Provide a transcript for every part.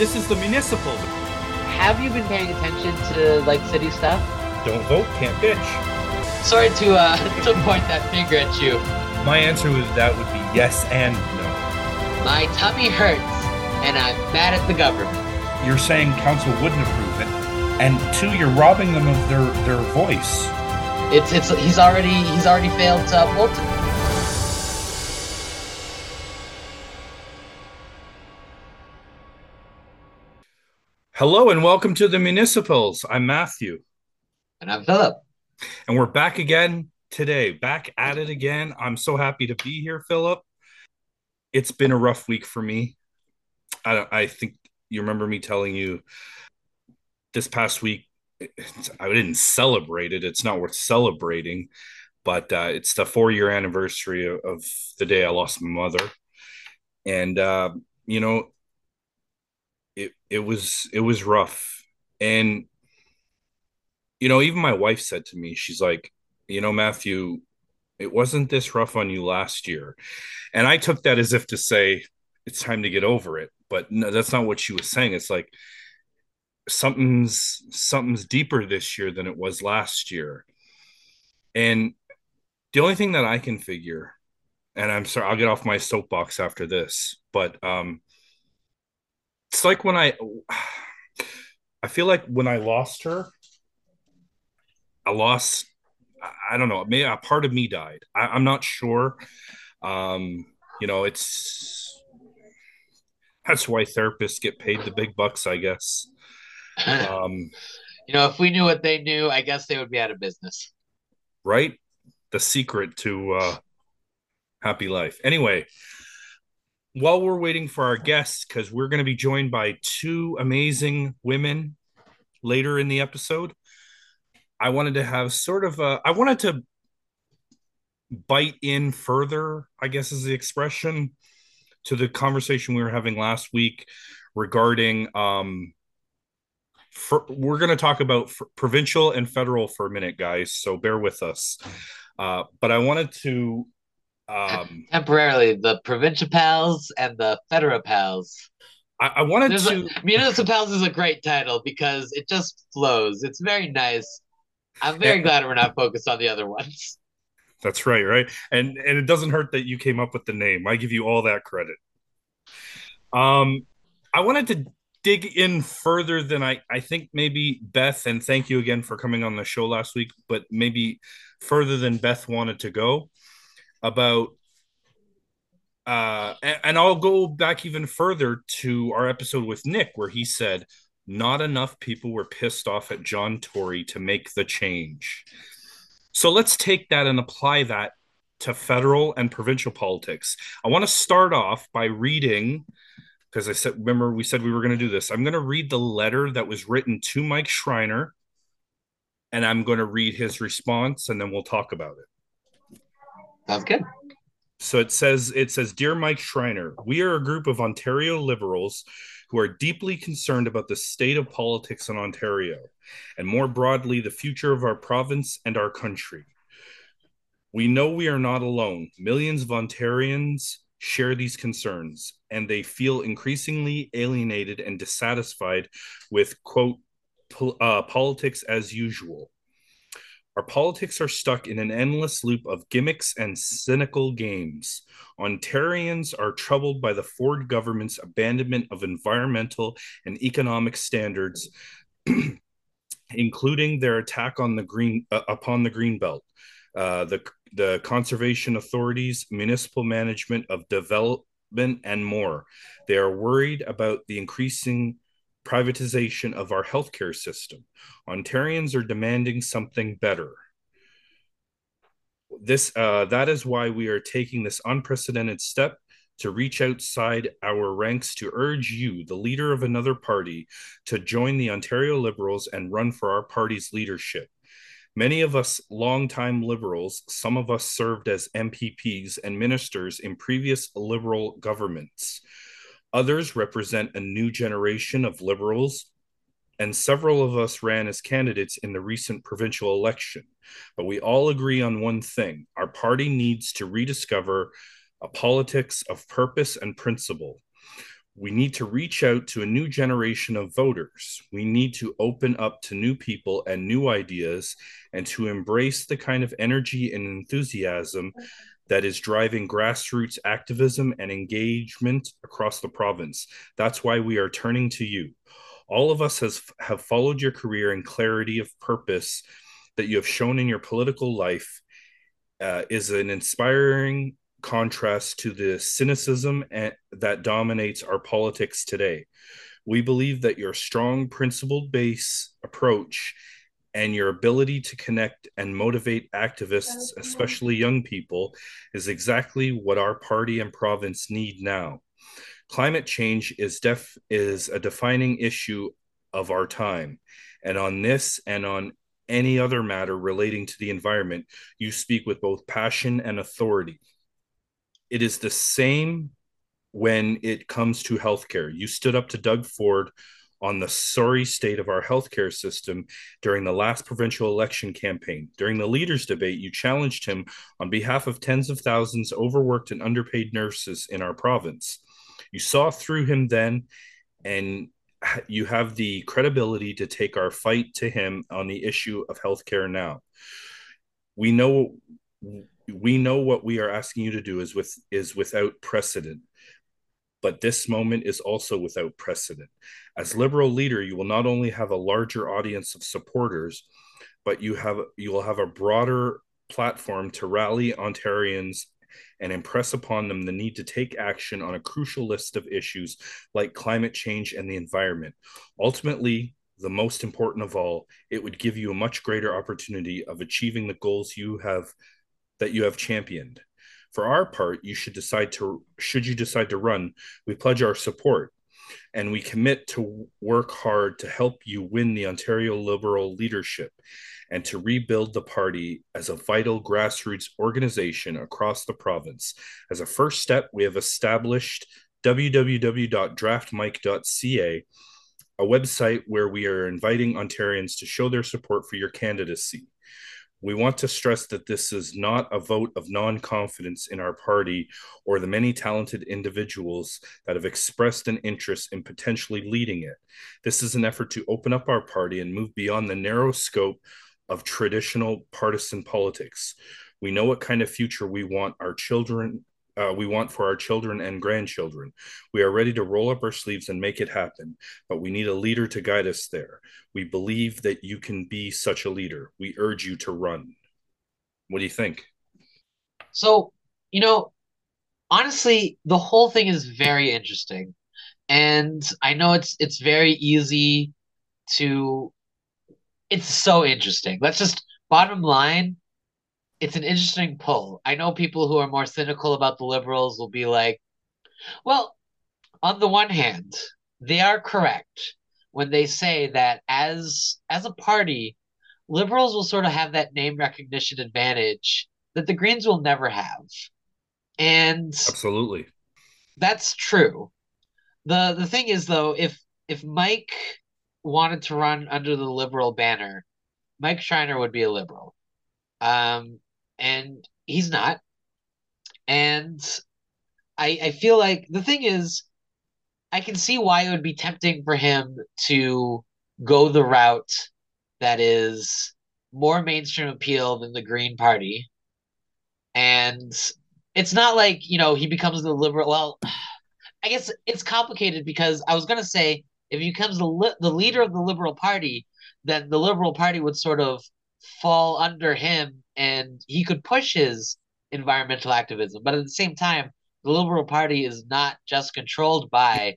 this is the municipal. Have you been paying attention to like city stuff? Don't vote, can't bitch. Sorry to uh to point that finger at you. My answer with that would be yes and no. My tummy hurts, and I'm mad at the government. You're saying council wouldn't approve it, and two, you're robbing them of their their voice. It's it's he's already he's already failed to uphold. Hello and welcome to the municipals. I'm Matthew, And I'm Philip. and we're back again today. Back at it again. I'm so happy to be here, Philip. It's been a rough week for me. I I think you remember me telling you this past week. I didn't celebrate it. It's not worth celebrating, but uh, it's the four year anniversary of, of the day I lost my mother, and uh, you know, it it was it was rough, and you know, even my wife said to me, she's like, you know, Matthew, it wasn't this rough on you last year, and I took that as if to say it's time to get over it, but no, that's not what she was saying. It's like something's something's deeper this year than it was last year. And the only thing that I can figure, and I'm sorry, I'll get off my soapbox after this, but um it's like when I I feel like when I lost her, I lost I don't know, maybe a part of me died. I, I'm not sure. Um, you know, it's that's why therapists get paid the big bucks, I guess. Um, you know, if we knew what they knew, I guess they would be out of business. right? The secret to uh, happy life. Anyway, while we're waiting for our guests, because we're going to be joined by two amazing women later in the episode, I wanted to have sort of a, I wanted to bite in further, I guess is the expression, to the conversation we were having last week regarding um, for, we're going to talk about provincial and federal for a minute, guys. So bear with us. Uh, but I wanted to. Um, Temporarily, the provincial pals and the federal pals. I, I wanted There's to. a, municipals is a great title because it just flows. It's very nice. I'm very Yeah. glad we're not focused on the other ones. That's right, right, and and it doesn't hurt that you came up with the name. I give you all that credit. Um, I wanted to dig in further than I I think maybe Beth, and thank you again for coming on the show last week, but maybe further than Beth wanted to go about. Uh, and, I'll go back even further to our episode with Nick, where he said, "Not enough people were pissed off at John Tory to make the change." So let's take that and apply that to federal and provincial politics. I want to start off by reading, because I said, remember, we said we were going to do this. I'm going to read the letter that was written to Mike Schreiner, and I'm going to read his response, and then we'll talk about it. Sounds good. So it says, it says, Dear Mike Schreiner, we are a group of Ontario liberals who are deeply concerned about the state of politics in Ontario and more broadly the future of our province and our country. We know we are not alone. Millions of Ontarians share these concerns and they feel increasingly alienated and dissatisfied with quote pol- uh, politics as usual. Our politics are stuck in an endless loop of gimmicks and cynical games. Ontarians are troubled by the Ford government's abandonment of environmental and economic standards, including their attack on the green uh, upon the green belt, uh, the the conservation authorities, municipal management of development, and more. They are worried about the increasing privatization of our healthcare system. Ontarians are demanding something better. This uh, that is why we are taking this unprecedented step to reach outside our ranks to urge you, the leader of another party, to join the Ontario Liberals and run for our party's leadership. Many of us longtime Liberals, some of us served as MPPs and ministers in previous Liberal governments. Others represent a new generation of Liberals, and several of us ran as candidates in the recent provincial election. But we all agree on one thing our party needs to rediscover a politics of purpose and principle. we need to reach out to a new generation of voters. We need to open up to new people and new ideas and to embrace the kind of energy and enthusiasm that is driving grassroots activism and engagement across the province. That's why we are turning to you. All of us has, have followed your career and clarity of purpose that you have shown in your political life uh, is an inspiring contrast to the cynicism that dominates our politics today. We believe that your strong, principled base approach and your ability to connect and motivate activists, especially young people, is exactly what our party and province need now. Climate change is def is a defining issue of our time. And on this and on any other matter relating to the environment, you speak with both passion and authority it is the same when it comes to healthcare. You stood up to Doug Ford on the sorry state of our healthcare system during the last provincial election campaign. During the leaders' debate, you challenged him on behalf of tens of thousands overworked and underpaid nurses in our province. You saw through him then, and you have the credibility to take our fight to him on the issue of healthcare now. We know we know what we are asking you to do is with is without precedent but this moment is also without precedent as liberal leader you will not only have a larger audience of supporters but you have you will have a broader platform to rally ontarians and impress upon them the need to take action on a crucial list of issues like climate change and the environment ultimately the most important of all, it would give you a much greater opportunity of achieving the goals you have that you have championed. For our part, you should decide to should you decide to run, we pledge our support and we commit to work hard to help you win the Ontario Liberal leadership and to rebuild the party as a vital grassroots organization across the province. As a first step, we have established www.draftmike.ca, a website where we are inviting Ontarians to show their support for your candidacy. We want to stress that this is not a vote of non confidence in our party or the many talented individuals that have expressed an interest in potentially leading it. This is an effort to open up our party and move beyond the narrow scope of traditional partisan politics. We know what kind of future we want our children uh, we want for our children and grandchildren. We are ready to roll up our sleeves and make it happen, but we need a leader to guide us there. We believe that you can be such a leader. We urge you to run. What do you think? So, you know, honestly, the whole thing is very interesting. And I know it's it's very easy to it's so interesting. Let's just bottom line, it's an interesting pull. I know people who are more cynical about the liberals will be like, well, on the one hand, they are correct when they say that as as a party, liberals will sort of have that name recognition advantage that the Greens will never have. And Absolutely. That's true. The the thing is though, if if Mike wanted to run under the liberal banner, Mike Schreiner would be a liberal. Um, and he's not. And I I feel like the thing is, I can see why it would be tempting for him to go the route that is more mainstream appeal than the Green Party. And it's not like, you know, he becomes the liberal. Well, I guess it's complicated because I was going to say if he becomes the, li- the leader of the Liberal Party, then the Liberal Party would sort of fall under him and he could push his environmental activism. But at the same time, the Liberal Party is not just controlled by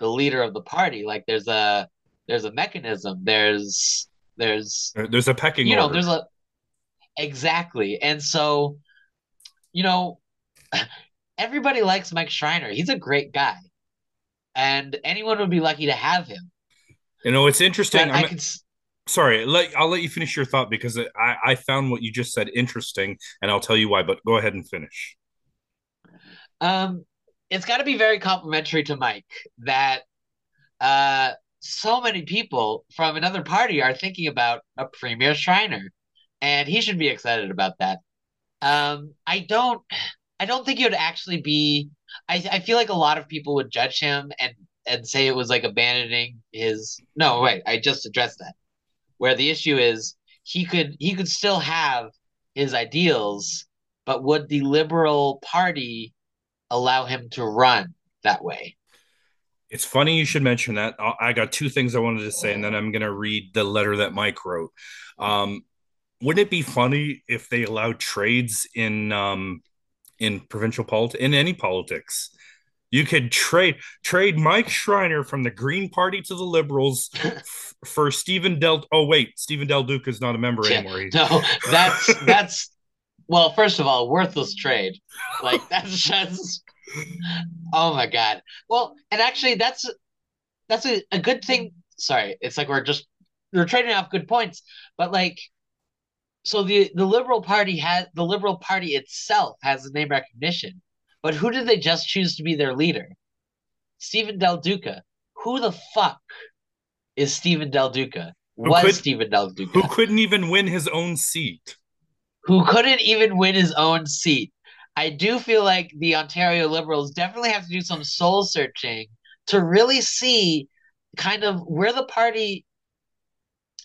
the leader of the party. Like there's a there's a mechanism. There's there's there's a pecking you know order. there's a exactly and so you know everybody likes mike schreiner he's a great guy and anyone would be lucky to have him you know it's interesting i sorry let, i'll let you finish your thought because I, I found what you just said interesting and i'll tell you why but go ahead and finish um it's got to be very complimentary to mike that uh so many people from another party are thinking about a premier Schreiner, and he should be excited about that. Um, I don't, I don't think it would actually be. I I feel like a lot of people would judge him and and say it was like abandoning his. No, wait, I just addressed that. Where the issue is, he could he could still have his ideals, but would the Liberal Party allow him to run that way? It's funny you should mention that. I got two things I wanted to say, and then I'm going to read the letter that Mike wrote. Um, wouldn't it be funny if they allowed trades in um, in provincial politics in any politics? You could trade trade Mike Schreiner from the Green Party to the Liberals f- for Stephen Del. Oh wait, Stephen Del Duca is not a member yeah, anymore. No, that's that's well. First of all, worthless trade. Like that's just. Oh my god. Well, and actually, that's that's a, a good thing. Sorry, it's like we're just we're trading off good points, but like so the the Liberal Party has the Liberal Party itself has a name recognition, but who did they just choose to be their leader? Stephen Del Duca. Who the fuck is Stephen Del Duca? Who was could, Stephen Del Duca? Who couldn't even win his own seat? Who couldn't even win his own seat? I do feel like the Ontario Liberals definitely have to do some soul searching to really see kind of where the party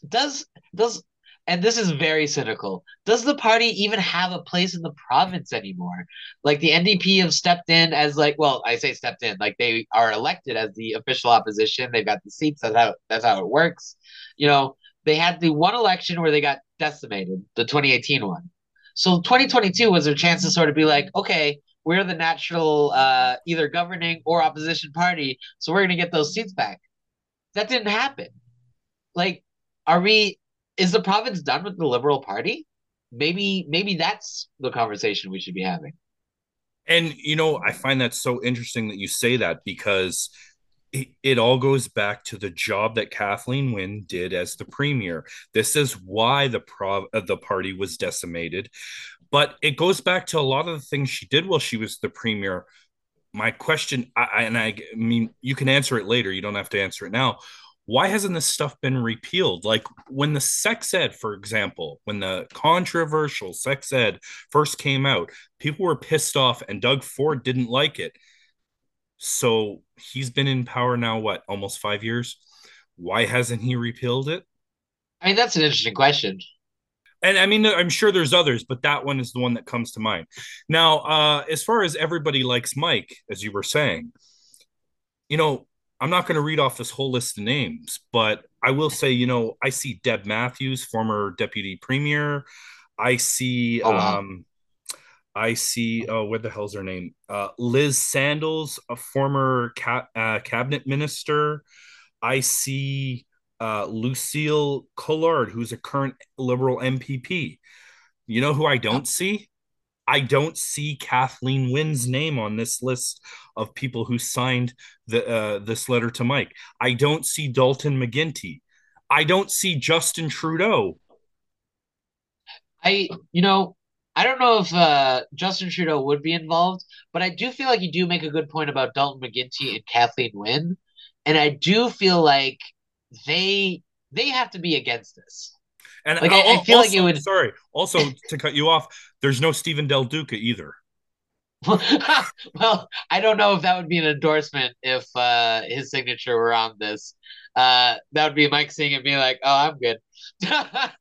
does does and this is very cynical. Does the party even have a place in the province anymore? Like the NDP have stepped in as like, well, I say stepped in, like they are elected as the official opposition. They've got the seats. That's how that's how it works. You know, they had the one election where they got decimated, the 2018 one. So 2022 was their chance to sort of be like, okay, we're the natural uh, either governing or opposition party, so we're gonna get those seats back. That didn't happen. Like, are we is the province done with the Liberal Party? Maybe maybe that's the conversation we should be having. And you know, I find that so interesting that you say that because it, it, all goes back to the job that Kathleen Wynne did as the premier. This is why the prov uh, the party was decimated, but it goes back to a lot of the things she did while she was the premier. My question, I, and I, I mean, you can answer it later. You don't have to answer it now why hasn't this stuff been repealed? Like when the sex ed, for example, when the controversial sex ed first came out, people were pissed off and Doug Ford didn't like it. So he's been in power now, what, almost five years? Why hasn't he repealed it? I mean, that's an interesting question. And I mean, I'm sure there's others, but that one is the one that comes to mind. Now, uh, as far as everybody likes Mike, as you were saying, you know, I'm not going to read off this whole list of names, but I will say, you know, I see Deb Matthews, former deputy premier. I see, oh, wow. um, I see, oh, where the hell's her name? Uh, Liz Sandals, a former ca- uh, cabinet minister. I see uh, Lucille Collard, who's a current liberal MPP. You know who I don't see? I don't see Kathleen Wynne's name on this list of people who signed the uh, this letter to Mike. I don't see Dalton McGuinty. I don't see Justin Trudeau. I, you know, I don't know if uh, Justin Trudeau would be involved, but I do feel like you do make a good point about Dalton McGuinty and Kathleen Wynne, and I do feel like they they have to be against this. And like, I, I, feel also, like it would. Sorry. Also, to cut you off, there's no Stephen Del Duca either. well, I don't know if that would be an endorsement if uh, his signature were on this. Uh, that would be Mike seeing it being like, "Oh, I'm good."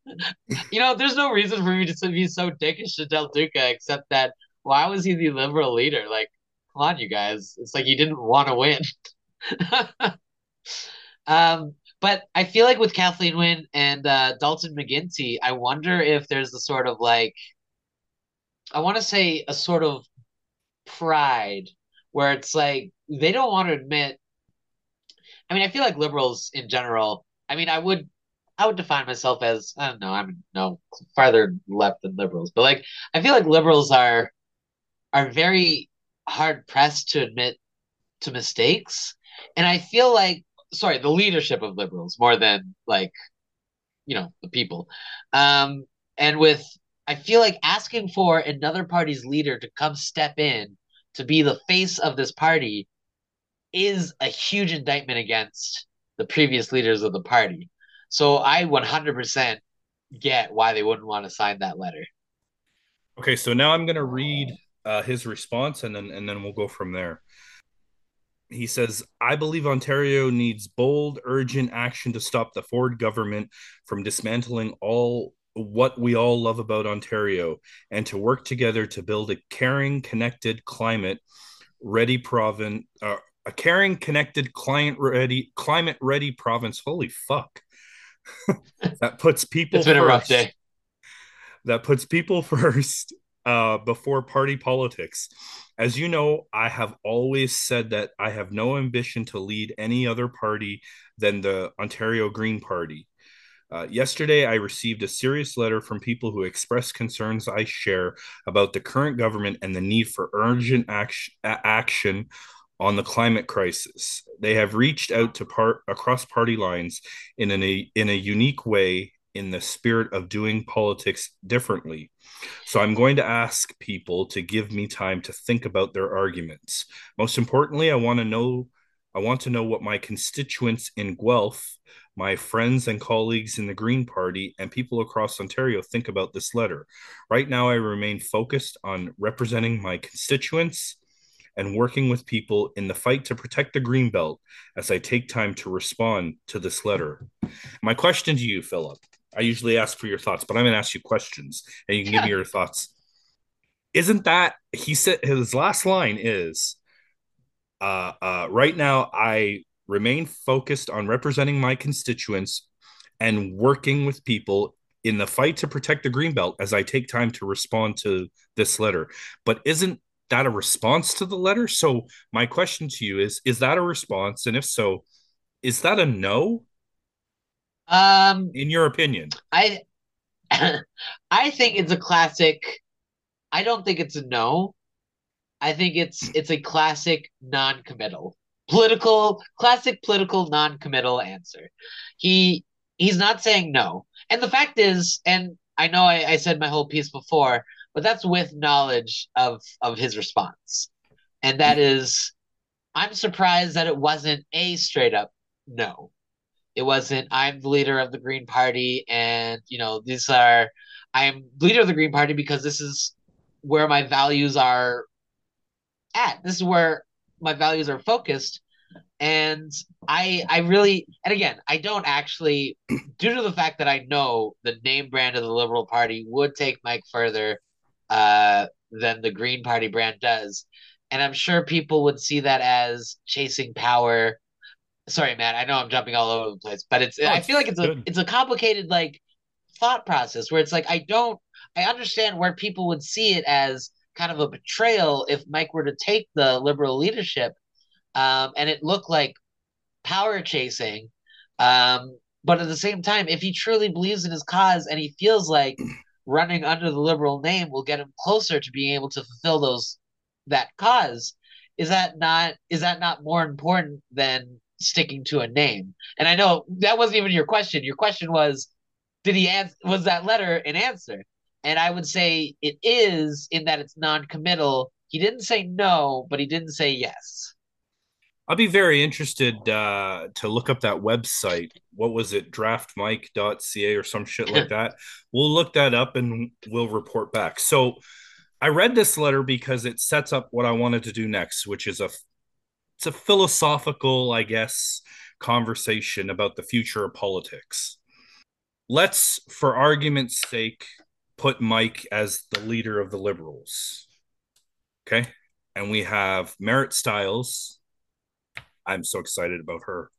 you know, there's no reason for me to be so dickish to Del Duca except that why was he the liberal leader? Like, come on, you guys. It's like he didn't want to win. um, but I feel like with Kathleen Wynne and uh, Dalton McGuinty, I wonder if there's the sort of like, I want to say a sort of pride where it's like they don't want to admit. I mean, I feel like liberals in general. I mean, I would, I would define myself as I don't know. I'm no farther left than liberals, but like I feel like liberals are are very hard pressed to admit to mistakes, and I feel like sorry, the leadership of liberals more than like, you know, the people. Um, and with, I feel like asking for another party's leader to come step in to be the face of this party is a huge indictment against the previous leaders of the party. So I 100% get why they wouldn't want to sign that letter. Okay, so now I'm going to read uh, his response, and then and then we'll go from there. He says, I believe Ontario needs bold, urgent action to stop the Ford government from dismantling all what we all love about Ontario and to work together to build a caring, connected climate ready province, uh, a caring, connected, client ready, climate ready province. Holy fuck. that puts people It's been first. a rough day. That puts people first uh, before party politics. As you know, I have always said that I have no ambition to lead any other party than the Ontario Green Party. Uh, yesterday, I received a serious letter from people who expressed concerns I share about the current government and the need for urgent action, action on the climate crisis. They have reached out to part across party lines in an, a in a unique way in the spirit of doing politics differently. So I'm going to ask people to give me time to think about their arguments. Most importantly, I want to know I want to know what my constituents in Guelph, my friends and colleagues in the Green Party, and people across Ontario think about this letter. Right now, I remain focused on representing my constituents and working with people in the fight to protect the green belt as I take time to respond to this letter. My question to you, Philip, I usually ask for your thoughts, but I'm going to ask you questions and you can give me your thoughts. Isn't that he said his last line is uh, uh, right now I remain focused on representing my constituents and working with people in the fight to protect the green belt as I take time to respond to this letter. But isn't that a response to the letter? So my question to you is is that a response and if so is that a no Um, in your opinion? I I think it's a classic. I don't think it's a no. I think it's it's a classic non-committal. Political classic political non-committal answer. He he's not saying no. And the fact is, and I know I, I said my whole piece before, but that's with knowledge of of his response. And that is I'm surprised that it wasn't a straight up no. It wasn't I'm the leader of the Green Party and you know these are I'm leader of the Green Party because this is where my values are at. This is where my values are focused. And I I really and again, I don't actually due to the fact that I know the name brand of the Liberal Party would take Mike further uh than the Green Party brand does. And I'm sure people would see that as chasing power. Sorry, Matt, I know I'm jumping all over the place, but it's Oh, I feel like it's a good. it's a complicated like thought process where it's like I don't I understand where people would see it as kind of a betrayal if Mike were to take the liberal leadership um, and it looked like power chasing. Um, but at the same time, if he truly believes in his cause and he feels like running under the liberal name will get him closer to being able to fulfill those that cause, is that not is that not more important than sticking to a name? And I know that wasn't even your question. Your question was, did he answer was that letter an answer? And I would say it is in that it's non-committal. He didn't say no, but he didn't say yes. I'll be very interested uh, to look up that website. What was it? Draftmike.ca or some shit like that. We'll look that up and we'll report back. So I read this letter because it sets up what I wanted to do next, which is a it's a philosophical, I guess, conversation about the future of politics. Let's, for argument's sake, put Mike as the leader of the Liberals. Okay. And we have Marit Stiles. I'm so excited about her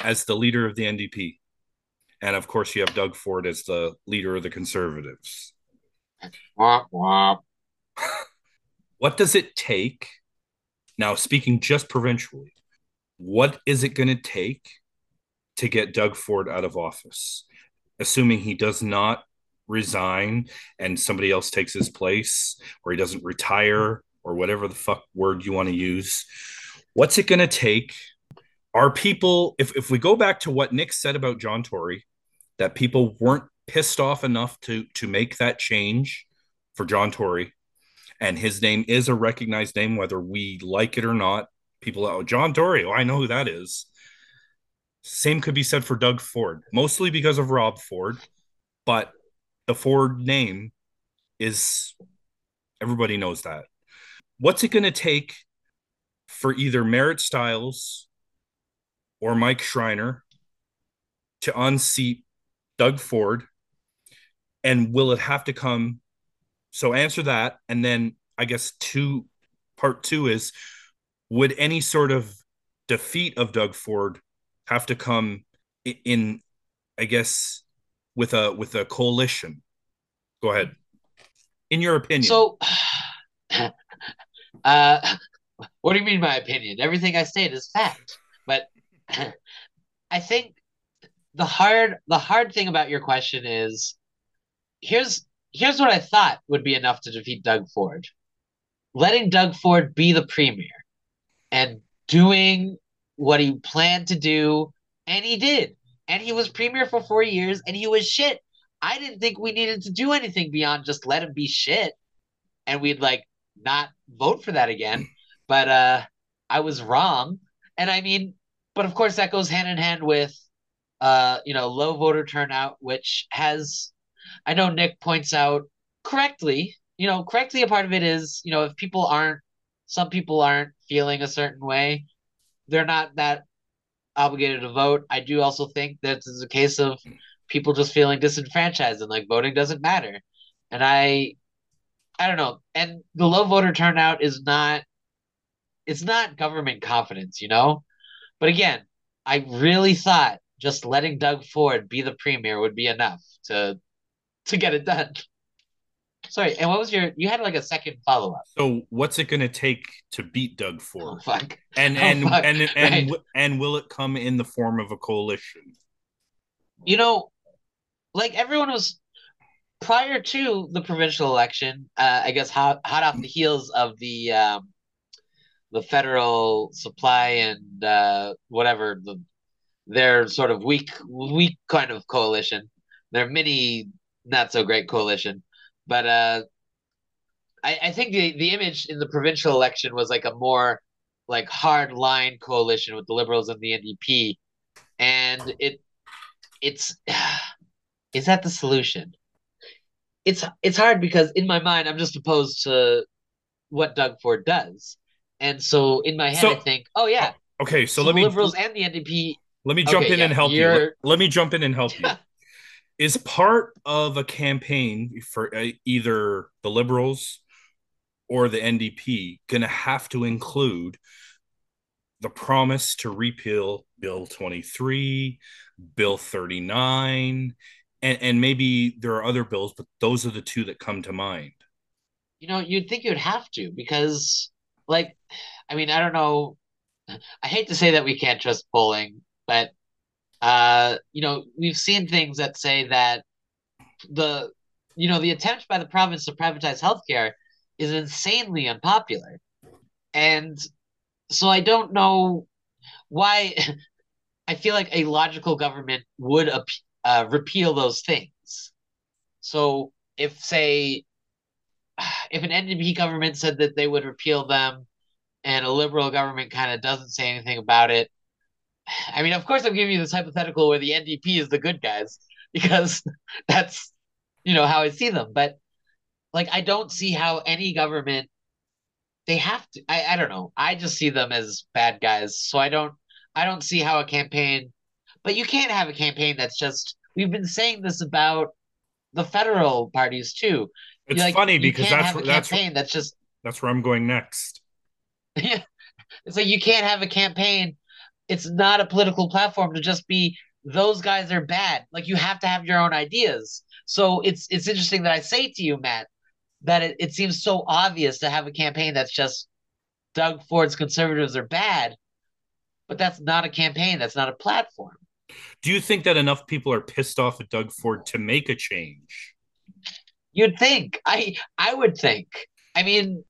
as the leader of the NDP. And of course, you have Doug Ford as the leader of the Conservatives. Womp womp. What does it take? Now, speaking just provincially, what is it going to take to get Doug Ford out of office? Assuming he does not resign and somebody else takes his place, or he doesn't retire, or whatever the fuck word you want to use. What's it going to take? Are people, if, if we go back to what Nick said about John Tory, that people weren't pissed off enough to to make that change for John Tory, and his name is a recognized name, whether we like it or not. People, oh, John Tory, oh, I know who that is. Same could be said for Doug Ford, mostly because of Rob Ford, but the Ford name is Everybody knows that. What's it going to take for either Marit Stiles or Mike Schreiner to unseat Doug Ford? And will it have to come? So answer that. And then I guess two part two is would any sort of defeat of Doug Ford have to come in, I guess, with a with a coalition? Go ahead. In your opinion. So uh what do you mean my opinion? Everything I state is fact. But I think the hard the hard thing about your question is here's here's what I thought would be enough to defeat Doug Ford. Letting Doug Ford be the premier and doing what he planned to do, and he did. And he was premier for four years, and he was shit. I didn't think we needed to do anything beyond just let him be shit, and we'd like not vote for that again. But uh, I was wrong, and I mean, but of course that goes hand in hand with, uh, you know, low voter turnout, which has, I know Nick points out correctly. You know, correctly, a part of it is, you know, if people aren't, some people aren't feeling a certain way, they're not that obligated to vote. I do also think that it's a case of people just feeling disenfranchised and like voting doesn't matter. And I I don't know. And the low voter turnout is not it's not government confidence, you know? But again, I really thought just letting Doug Ford be the premier would be enough to to get it done. Sorry, and what was your? You had like a second follow up. So, what's it going to take to beat Doug Ford? Oh, fuck. And Oh, and, fuck. and and and, Right. and will it come in the form of a coalition? You know, like everyone was prior to the provincial election. Uh, I guess hot hot off the heels of the um, the federal supply and uh, whatever the their sort of weak weak kind of coalition, their mini not so great coalition, but uh, I, I think the the image in the provincial election was like a more like hard line coalition with the Liberals and the NDP, and it it's is that the solution? It's it's hard because in my mind I'm just opposed to what Doug Ford does, and so in my head So- I think, oh yeah, Okay, so, so, let the me Liberals and the NDP. let me jump Okay, in and help you. Let, you're- let me jump in and help you. Is part of a campaign for uh, either the Liberals or the NDP going to have to include the promise to repeal Bill 23, Bill 39, and, and maybe there are other bills, but those are the two that come to mind. You know, you'd think you'd have to because, like, I mean, I don't know. I hate to say that we can't trust polling, but uh, you know, we've seen things that say that the, you know, the attempt by the province to privatize healthcare is insanely unpopular, and so I don't know why. I feel like a logical government would uh, repeal those things. So if, say, if an NDP government said that they would repeal them and a liberal government kind of doesn't say anything about it, I mean, of course, I'm giving you this hypothetical where the NDP is the good guys because that's, you know, how I see them. But like, I don't see how any government, they have to, I, I don't know. I just see them as bad guys. So I don't, I don't see how a campaign, but you can't have a campaign that's just, we've been saying this about the federal parties too. It's Like, funny because that's have a where, that's campaign that's just that's where I'm going next. Yeah, it's like you can't have a campaign. It's not a political platform to just be those guys are bad. Like you have to have your own ideas. So it's it's interesting that I say to you, Matt, that it, it seems so obvious to have a campaign that's just Doug Ford's conservatives are bad, but that's not a campaign. That's not a platform. Do you think that enough people are pissed off at Doug Ford to make a change? You'd think. I I would think. I mean,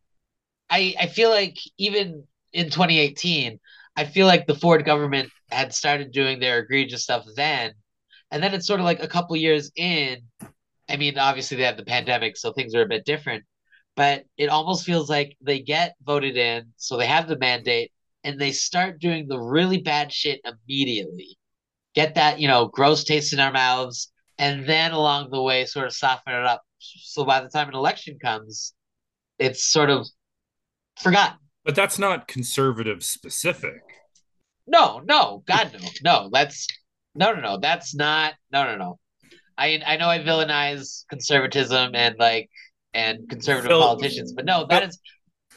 I I feel like even in 2018, I feel like the Ford government had started doing their egregious stuff then, and then it's sort of like a couple years in. I mean, obviously they had the pandemic, so things are a bit different, but it almost feels like they get voted in, so they have the mandate, and they start doing the really bad shit immediately. Get that, you know, gross taste in our mouths, and then along the way, sort of soften it up. So by the time an election comes, it's sort of forgotten. But that's not conservative specific. No, no, God no, no. That's no, no, no. That's not. No, no, no. I I know I villainize conservatism and like and conservative Phil, politicians, but no, that is.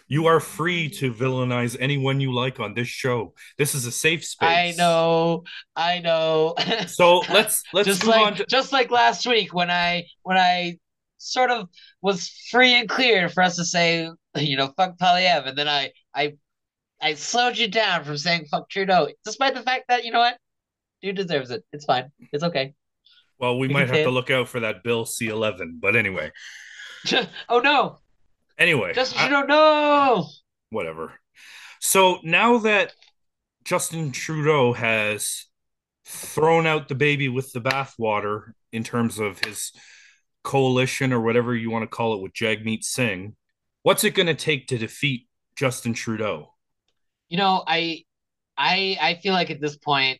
You are free to villainize anyone you like on this show. This is a safe space. I know, I know. So let's let's just move like on to... just like last week when I when I sort of was free and clear for us to say you know fuck Poilievre, and then I I I slowed you down from saying fuck Trudeau, despite the fact that you know what, dude deserves it. It's fine. It's okay. Well, we, we might have to look out for that Bill C eleven, but anyway. oh no. Anyway, Justin Trudeau, no. Whatever. So now that Justin Trudeau has thrown out the baby with the bathwater in terms of his coalition or whatever you want to call it with Jagmeet Singh, what's it going to take to defeat Justin Trudeau? You know, I I I feel like at this point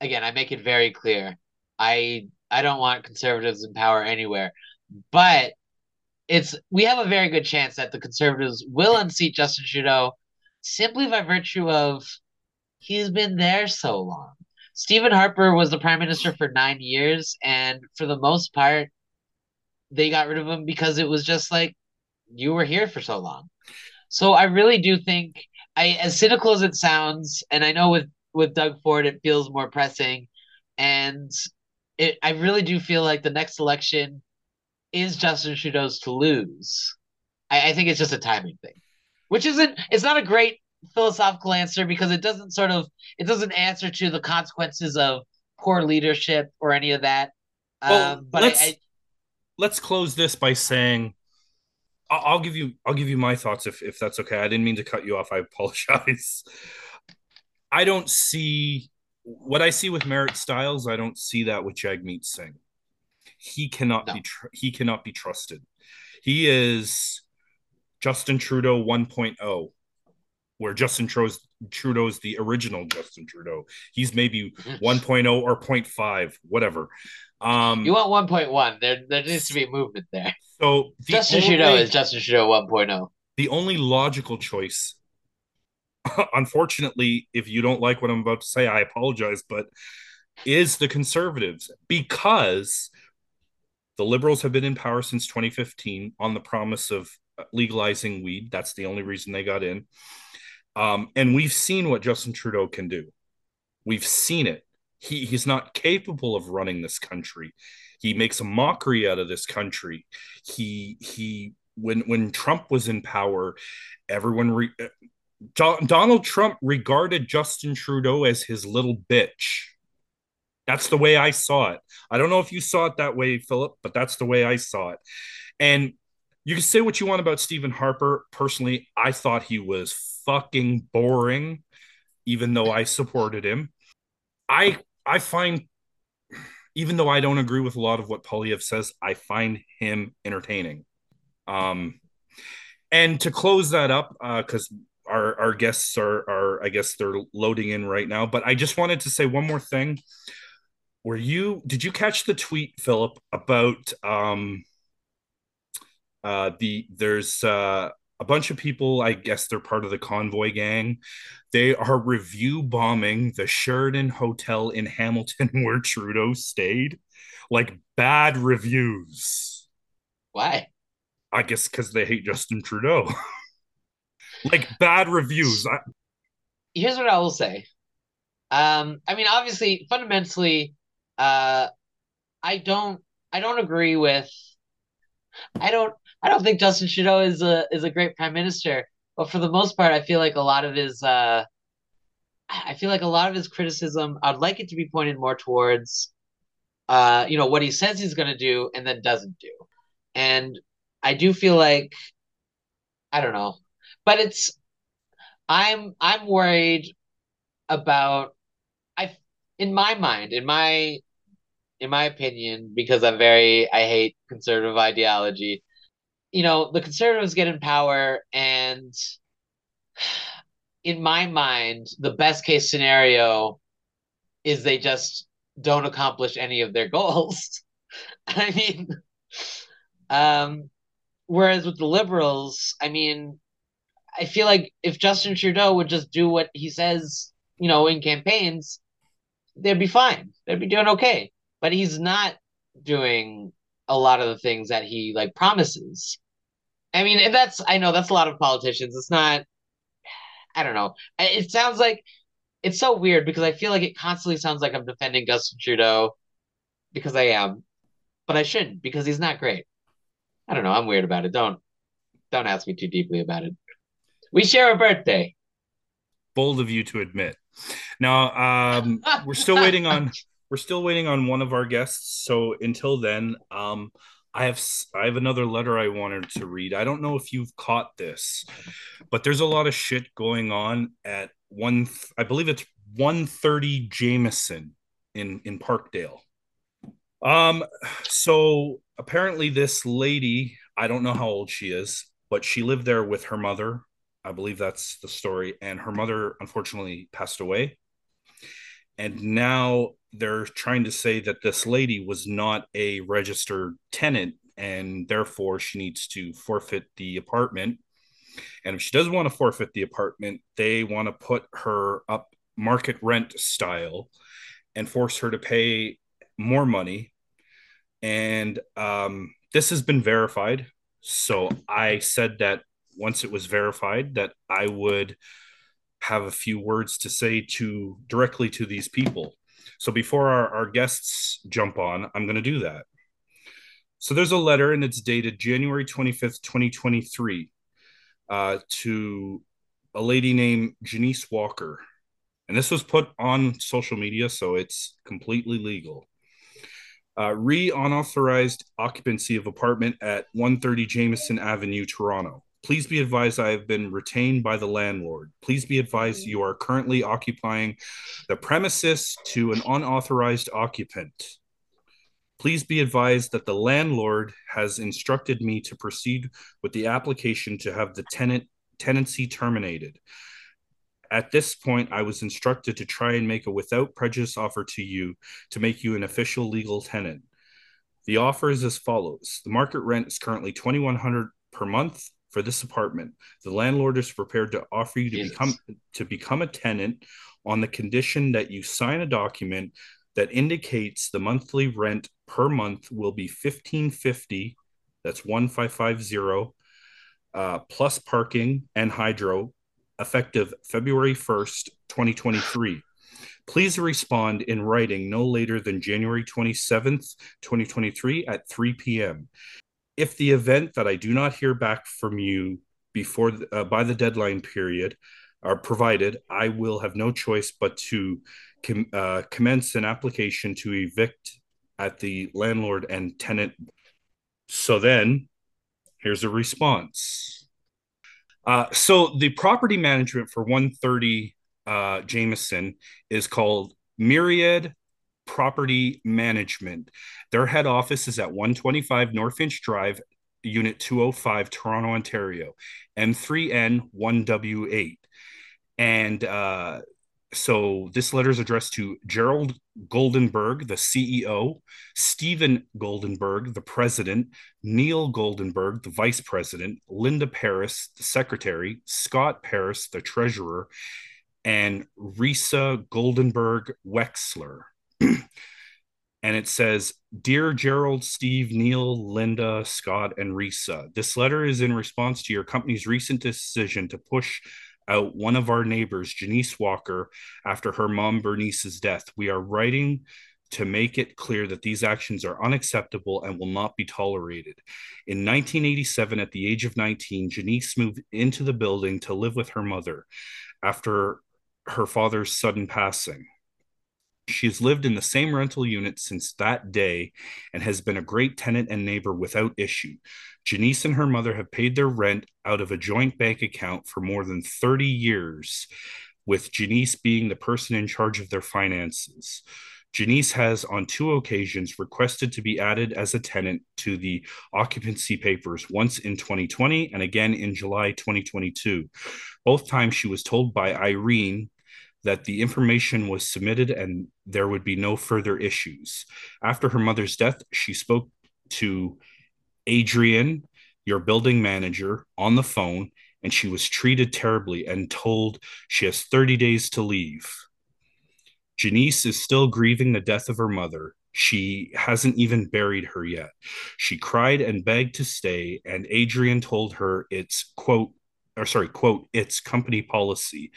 again, I make it very clear. I I don't want conservatives in power anywhere. But it's we have a very good chance that the conservatives will unseat Justin Trudeau simply by virtue of he's been there so long. Stephen Harper was the prime minister for nine years, and for the most part, they got rid of him because it was just like you were here for so long. So I really do think I as cynical as it sounds, and I know with with Doug Ford it feels more pressing, and it I really do feel like the next election is Justin Trudeau's to lose. I, I think it's just a timing thing, which isn't. It's not a great philosophical answer because it doesn't sort of it doesn't answer to the consequences of poor leadership or any of that. Well, um, but let's, I, I, let's close this by saying I'll, give you I'll give you my thoughts if if that's okay. I didn't mean to cut you off. I apologize. I don't see what I see with Marit Stiles. I don't see that with Jagmeet Singh. He cannot no. be tr- he cannot be trusted. He is Justin Trudeau 1.0, where Justin Trudeau's, Trudeau's the original Justin Trudeau. He's maybe 1.0 or 0.5, whatever. Um, you want 1.1. There, there needs to be movement there. So Justin only, Trudeau is Justin Trudeau 1.0. The only logical choice, unfortunately, if you don't like what I'm about to say, I apologize, but is the conservatives because the liberals have been in power since 2015 on the promise of legalizing weed. That's the only reason they got in. Um, and we've seen what Justin Trudeau can do. We've seen it. He, he's not capable of running this country. He makes a mockery out of this country. He he when when Trump was in power, everyone re, uh, Donald Trump regarded Justin Trudeau as his little bitch. That's the way I saw it. I don't know if you saw it that way, Philip, but that's the way I saw it. And you can say what you want about Stephen Harper. Personally, I thought he was fucking boring, even though I supported him. I I find even though I don't agree with a lot of what Poilievre says, I find him entertaining. Um, and to close that up, because uh, our our guests are are I guess they're loading in right now, but I just wanted to say one more thing were you did you catch the tweet philip about um uh the there's uh a bunch of people i guess they're part of the convoy gang. They are review bombing the Sheraton hotel in hamilton where trudeau stayed. Like bad reviews. Why? I guess because they hate justin trudeau. Like bad reviews. I... here's what i will say. Um i mean obviously fundamentally uh, I don't I don't agree with I don't I don't think Justin Trudeau is a is a great prime minister, but for the most part, I feel like a lot of his uh, I feel like a lot of his criticism, I'd like it to be pointed more towards, uh, you know, what he says he's going to do and then doesn't do, and I do feel like, I don't know, but it's, I'm I'm worried about, I, in my mind, in my in my opinion, because I'm very I hate conservative ideology. You know, the conservatives get in power, and in my mind, the best case scenario is they just don't accomplish any of their goals. I mean, um, whereas with the liberals, I mean, I feel like if Justin Trudeau would just do what he says, you know, in campaigns, they'd be fine. They'd be doing okay. But he's not doing a lot of the things that he like promises. I mean, and that's I know that's a lot of politicians. It's not I don't know. It sounds like it's so weird because I feel like it constantly sounds like I'm defending Justin Trudeau because I am, but I shouldn't because he's not great. I don't know. I'm weird about it. Don't don't ask me too deeply about it. We share a birthday. Bold of you to admit. Now, um, we're still waiting on we're still waiting on one of our guests. So until then, um, I have I have another letter I wanted to read. I don't know if you've caught this, but there's a lot of shit going on at one. I believe it's 130 Jameson in in Parkdale. Um, so apparently this lady, I don't know how old she is, but she lived there with her mother. I believe that's the story, and her mother unfortunately passed away. And now they're trying to say that this lady was not a registered tenant and therefore she needs to forfeit the apartment. And if she doesn't want to forfeit the apartment, they want to put her up market rent style and force her to pay more money. And um, this has been verified. So I said that once it was verified, that I would have a few words to say to directly to these people. So before our, our guests jump on, I'm going to do that. So there's a letter and it's dated January 25th, 2023, uh, to a lady named Janice Walker. And this was put on social media, so it's completely legal. Uh, re unauthorized occupancy of apartment at 130 Jameson Avenue, Toronto. Please be advised I have been retained by the landlord. Please be advised you are currently occupying the premises to an unauthorized occupant. Please be advised that the landlord has instructed me to proceed with the application to have the tenant tenancy terminated. At this point, I was instructed to try and make a without prejudice offer to you to make you an official legal tenant. The offer is as follows: the market rent is currently twenty one hundred per month for this apartment. The landlord is prepared to offer you to Jesus. become to become a tenant on the condition that you sign a document that indicates the monthly rent per month will be 1550 that's 1550 uh, plus parking and hydro effective February 1st 2023 please respond in writing no later than January 27th 2023 at 3 p.m if the event that I do not hear back from you before uh, by the deadline period are provided, I will have no choice but to com- uh, commence an application to evict at the landlord and tenant. So then, here's a response. Uh, so the property management for 130 uh, Jameson is called Myriad Property Management. Their head office is at 125 Norfinch Drive, Unit 205, Toronto, Ontario, M3N1W8. And uh, so this letter is addressed to Gerald Goldenberg, the CEO, Stephen Goldenberg, the president, Neil Goldenberg, the vice president, Linda Paris, the secretary, Scott Paris, the treasurer, and Risa Goldenberg Wexler. and it says, Dear Gerald, Steve, Neil, Linda, Scott, and Risa, this letter is in response to your company's recent decision to push out one of our neighbors, Janice Walker, after her mom Bernice's death. We are writing to make it clear that these actions are unacceptable and will not be tolerated. In 1987, at the age of 19, Janice moved into the building to live with her mother after her father's sudden passing. She has lived in the same rental unit since that day and has been a great tenant and neighbor without issue. Janice and her mother have paid their rent out of a joint bank account for more than 30 years, with Janice being the person in charge of their finances. Janice has, on two occasions, requested to be added as a tenant to the occupancy papers, once in 2020 and again in July 2022. Both times she was told by Irene, that the information was submitted and there would be no further issues. After her mother's death, she spoke to Adrian your building manager on the phone and she was treated terribly and told she has 30 days to leave. Janice is still grieving the death of her mother. She hasn't even buried her yet. She cried and begged to stay, and Adrian told her it's quote or sorry, quote, it's company policy.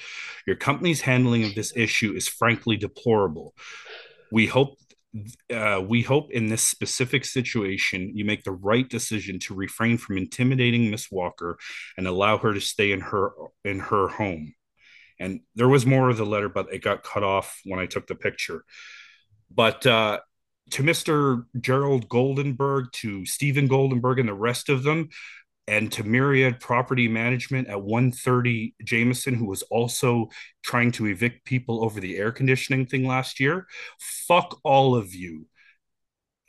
Your company's handling of this issue is frankly deplorable. We hope uh, we hope in this specific situation you make the right decision to refrain from intimidating Miss Walker and allow her to stay in her in her home. And there was more of the letter, but it got cut off when I took the picture. But uh, to Mr. Gerald Goldenberg, to Stephen Goldenberg, and the rest of them, and to Myriad Property Management at 130 Jameson, who was also trying to evict people over the air conditioning thing last year. Fuck all of you.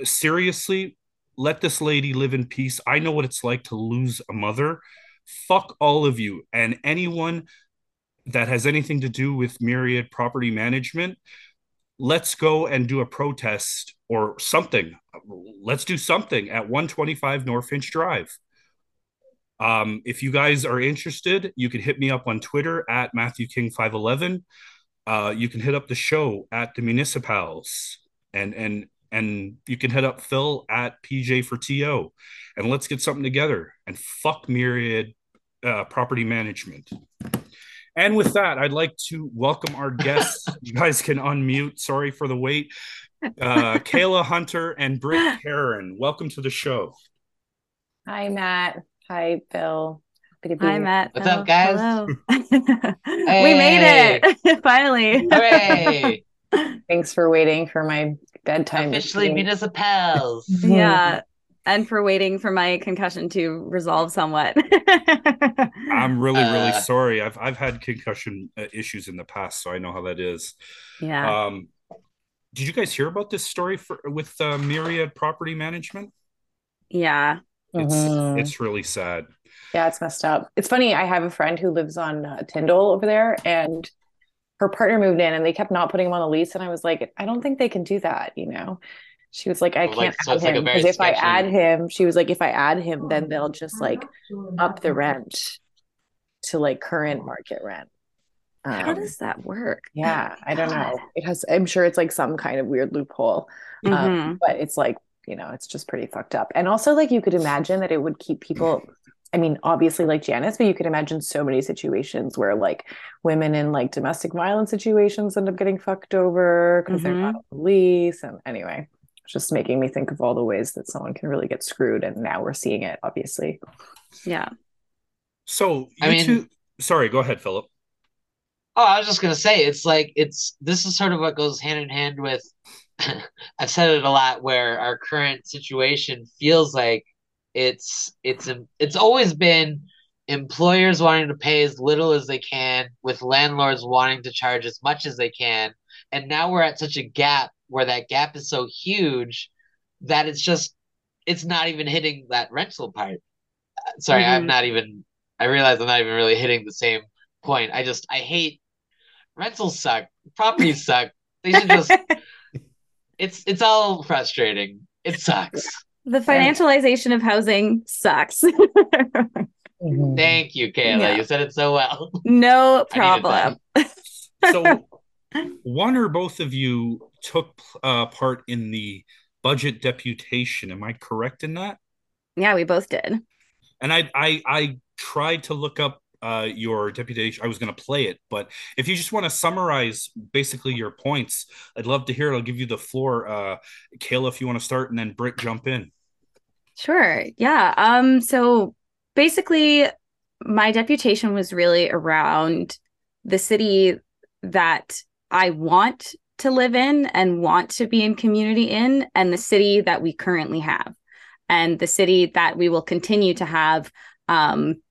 Seriously, let this lady live in peace. I know what it's like to lose a mother. Fuck all of you and anyone that has anything to do with Myriad Property Management. Let's go and do a protest or something. Let's do something at 125 Norfinch Drive. Um, if you guys are interested, you can hit me up on Twitter at Matthew King 511. Uh, you can hit up the show at the Municipals and and and you can hit up Phil at PJ for TO and let's get something together and fuck Myriad uh, Property Management. And with that, I'd like to welcome our guests. you guys can unmute. Sorry for the wait. Uh, Kaila Hunte and Britt Caron, welcome to the show. Hi, Matt. Hi, Bill. Happy to be Hi, here. Matt. What's up, guys? hey. We made it finally. Hooray! Thanks for waiting for my bedtime. Officially Meet us, pals. yeah. And for waiting for my concussion to resolve somewhat. I'm really, really uh, sorry. I've I've had concussion uh, issues in the past, so I know how that is. Yeah. Um, did you guys hear about this story for with uh, Myriad Property Management? Yeah, it's mm-hmm. it's really sad. Yeah, it's messed up. It's funny. I have a friend who lives on uh, Tyndall over there, and her partner moved in, and they kept not putting him on the lease. And I was like, I don't think they can do that. You know, she was like, I can't like, so add him because like if I add him, she was like, if I add him, then they'll just like up the rent to like current market rent. Um, How does that work? Yeah, I don't know. It has. I'm sure it's like some kind of weird loophole, um, mm-hmm. um, but it's like you know, it's just pretty fucked up. And also, like, you could imagine that it would keep people. I mean, obviously, like Janice, but you could imagine so many situations where, like, women in like domestic violence situations end up getting fucked over because mm-hmm. they're not police. And anyway, it's just making me think of all the ways that someone can really get screwed. And now we're seeing it, obviously. Yeah. So, I mean, two... sorry, go ahead, Philip. Oh, I was just gonna say it's like it's this is sort of what goes hand in hand with I've said it a lot where our current situation feels like it's it's it's always been employers wanting to pay as little as they can with landlords wanting to charge as much as they can. And now we're at such a gap where that gap is so huge that it's just it's not even hitting that rental part. Sorry mm-hmm. i'm not even i realize i'm not even really hitting the same point. I just i hate rentals suck properties suck. They should just it's it's all frustrating. It sucks. The financialization of housing sucks. Thank you, Kaila. Yeah. You said it so well. No problem. so, one or both of you took uh, part in the budget deputation. Am I correct in that? Yeah, we both did. And I, I, I tried to look up uh, your deputation. I was going to play it, but if you just want to summarize basically your points, I'd love to hear it. I'll give you the floor, uh, Kaila, if you want to start, and then Britt jump in. Sure. Yeah. Um. So basically, my deputation was really around the city that I want to live in and want to be in community in, and the city that we currently have, and the city that we will continue to have um,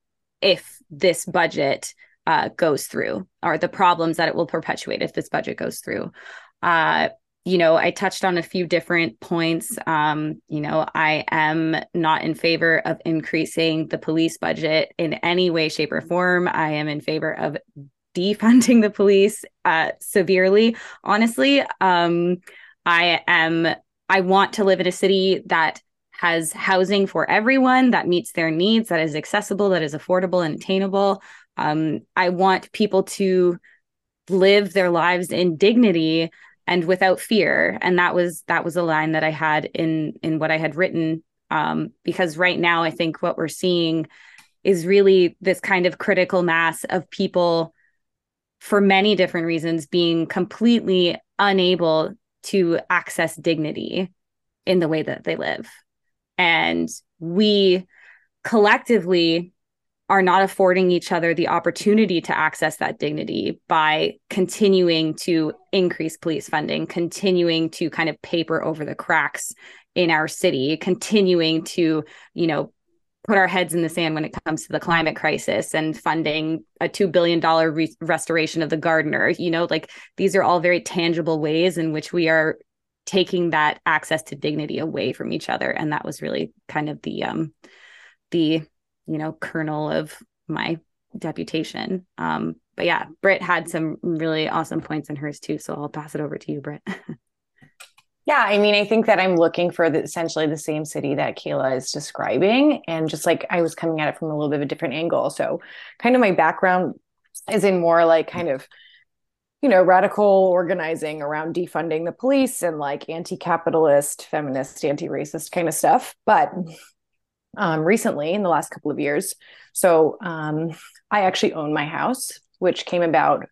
if this budget uh, goes through or the problems that it will perpetuate if this budget goes through. Uh, you know, I touched on a few different points. Um, you know, I am not in favor of increasing the police budget in any way, shape, or form. I am in favor of defunding the police uh, severely. Honestly, um, I am. I want to live in a city that has housing for everyone that meets their needs, that is accessible, that is affordable and attainable. Um, I want people to live their lives in dignity and without fear. And that was that was a line that I had in in what I had written. Um, because right now I think what we're seeing is really this kind of critical mass of people for many different reasons being completely unable to access dignity in the way that they live. And we collectively are not affording each other the opportunity to access that dignity by continuing to increase police funding, continuing to kind of paper over the cracks in our city, continuing to, you know, put our heads in the sand when it comes to the climate crisis and funding a $2 billion re- restoration of the Gardiner You know, like these are all very tangible ways in which we are taking that access to dignity away from each other. And that was really kind of the, um, the, you know, kernel of my deputation. Um, but yeah, Britt had some really awesome points in hers too. So I'll pass it over to you, Britt. Yeah, I mean, I think that I'm looking for the, essentially the same city that Kaila is describing. And just like I was coming at it from a little bit of a different angle. So, kind of my background is in more like kind of, you know, radical organizing around defunding the police and like anti capitalist, feminist, anti racist kind of stuff. But um, recently, in the last couple of years, so um, I actually own my house, which came about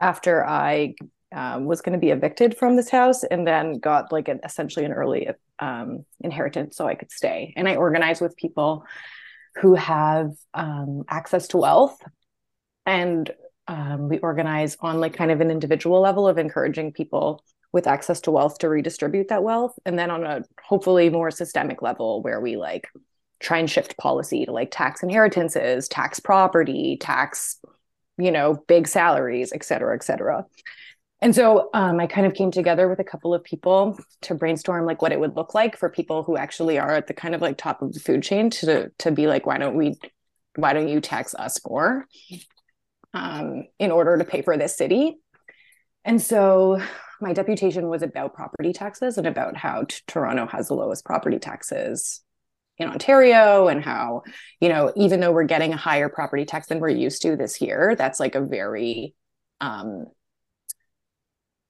after I um, was going to be evicted from this house and then got like an essentially an early um, inheritance so I could stay. And I organize with people who have um, access to wealth. And um, we organize on like kind of an individual level of encouraging people with access to wealth to redistribute that wealth. And then on a hopefully more systemic level where we like try and shift policy to like tax inheritances, tax property, tax, you know, big salaries, et cetera, et cetera. And so um, I kind of came together with a couple of people to brainstorm like what it would look like for people who actually are at the kind of like top of the food chain to to be like, why don't we, why don't you tax us more, um, in order to pay for this city? And so my deputation was about property taxes and about how t- Toronto has the lowest property taxes in Ontario and how, you know, even though we're getting a higher property tax than we're used to this year, that's like a very um,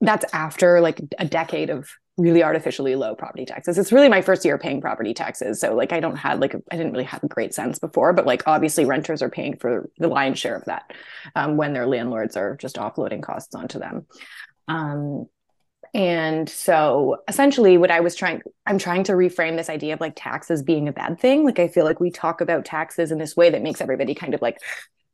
that's after like a decade of really artificially low property taxes. It's really my first year paying property taxes. So like I don't have like I didn't really have a great sense before, but like obviously renters are paying for the lion's share of that um, when their landlords are just offloading costs onto them. Um, and so essentially what I was trying I'm trying to reframe this idea of like taxes being a bad thing. Like I feel like we talk about taxes in this way that makes everybody kind of like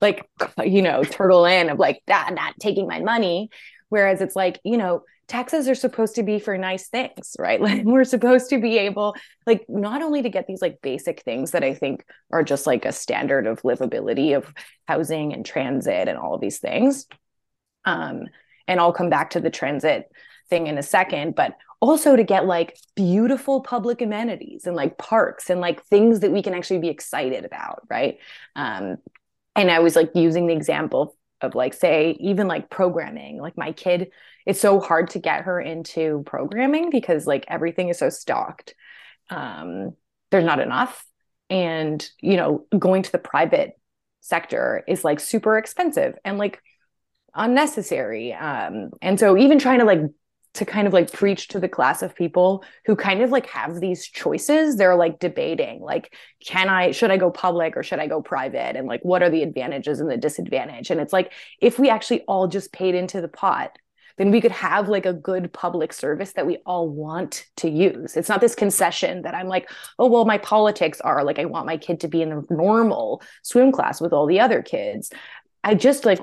like you know turtle in of like that not taking my money Whereas it's like, you know, taxes are supposed to be for nice things, right? Like we're supposed to be able, like, not only to get these like basic things that I think are just like a standard of livability of housing and transit and all of these things. Um, and I'll come back to the transit thing in a second, but also to get like beautiful public amenities and like parks and like things that we can actually be excited about, right? Um, and I was like using the example of like say even like programming like my kid it's so hard to get her into programming because like everything is so stocked. Um there's not enough. And you know going to the private sector is like super expensive and like unnecessary. Um and so even trying to like to kind of like preach to the class of people who kind of like have these choices they're like debating like can i should i go public or should i go private and like what are the advantages and the disadvantage and it's like if we actually all just paid into the pot then we could have like a good public service that we all want to use. It's not this concession that I'm like, oh, well, my politics are like, I want my kid to be in the normal swim class with all the other kids. I just like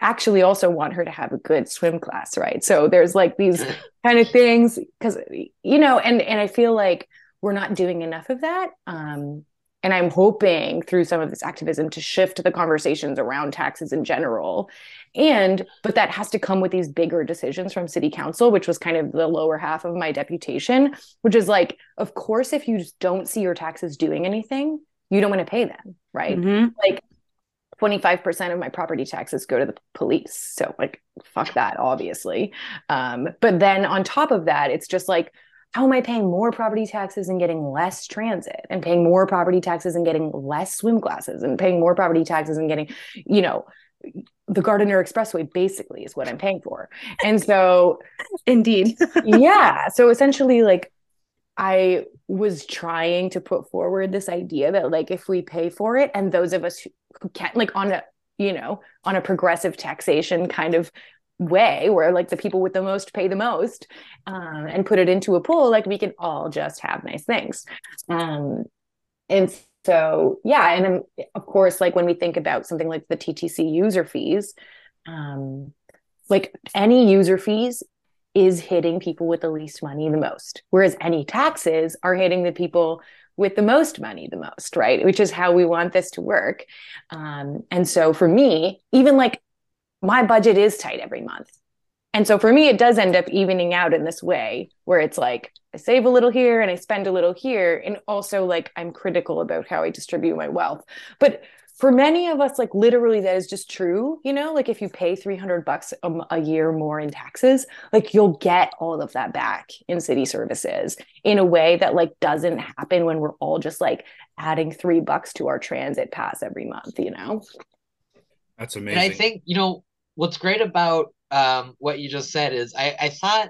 actually also want her to have a good swim class, right? So there's like these kind of things because you know, and and I feel like we're not doing enough of that. Um, and I'm hoping through some of this activism to shift the conversations around taxes in general. And but that has to come with these bigger decisions from city council, which was kind of the lower half of my deputation, which is like, of course, if you just don't see your taxes doing anything, you don't want to pay them, right? Mm-hmm. Like 25% of my property taxes go to the police. So like fuck that obviously. Um, but then on top of that it's just like how am I paying more property taxes and getting less transit and paying more property taxes and getting less swim classes and paying more property taxes and getting, you know, the Gardiner Expressway basically is what I'm paying for. And so, indeed. yeah. So essentially, like, I was trying to put forward this idea that, like, if we pay for it, and those of us who, can't, like, on a, you know, on a progressive taxation kind of way where like the people with the most pay the most um, and put it into a pool like we can all just have nice things. Um, and so yeah and then of course like when we think about something like the ttc user fees um, like any user fees is hitting people with the least money the most whereas any taxes are hitting the people with the most money the most right which is how we want this to work um, and so for me even like my budget is tight every month. And so for me, it does end up evening out in this way where it's like I save a little here and I spend a little here. And also, like, I'm critical about how I distribute my wealth. But for many of us, like, literally, that is just true. You know, like, if you pay 300 bucks a, a year more in taxes, like, you'll get all of that back in city services in a way that, like, doesn't happen when we're all just like adding three bucks to our transit pass every month, you know? That's amazing. And I think, you know, what's great about um, what you just said is I, I thought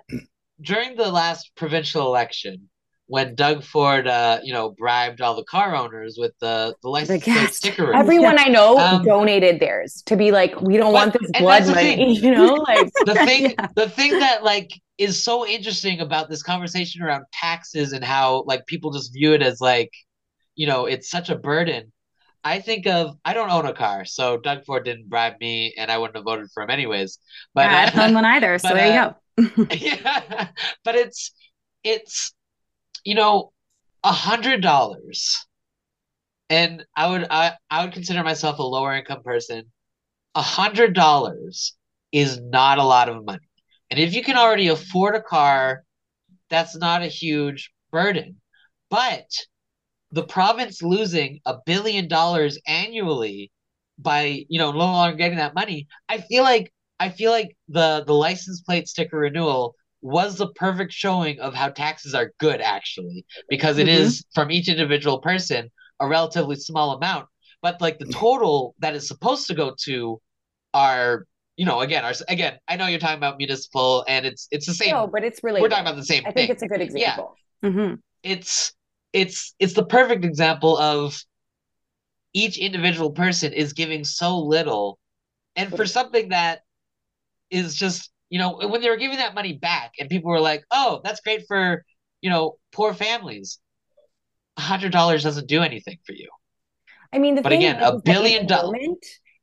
during the last provincial election when Doug Ford, uh, you know, bribed all the car owners with the the license plate sticker. Everyone I know um, donated theirs to be like, we don't but, want this blood money, you know. Like the thing, yeah. the thing that like is so interesting about this conversation around taxes and how like people just view it as like, you know, it's such a burden. I think of I don't own a car, so Doug Ford didn't bribe me, and I wouldn't have voted for him anyways. But yeah, I don't own one either, but, so there uh, you go. yeah, but it's it's you know a hundred dollars, and I would I I would consider myself a lower income person. A hundred dollars is not a lot of money, and if you can already afford a car, that's not a huge burden. But the province losing a billion dollars annually by you know no longer getting that money i feel like i feel like the the license plate sticker renewal was the perfect showing of how taxes are good actually because it mm-hmm. is from each individual person a relatively small amount but like the total that is supposed to go to are you know again our, again i know you're talking about municipal and it's it's the same no but it's really we're talking about the same i thing. think it's a good example yeah. Mm-hmm. it's it's it's the perfect example of each individual person is giving so little and for something that is just you know when they were giving that money back and people were like oh that's great for you know poor families a hundred dollars doesn't do anything for you i mean but again a billion dollars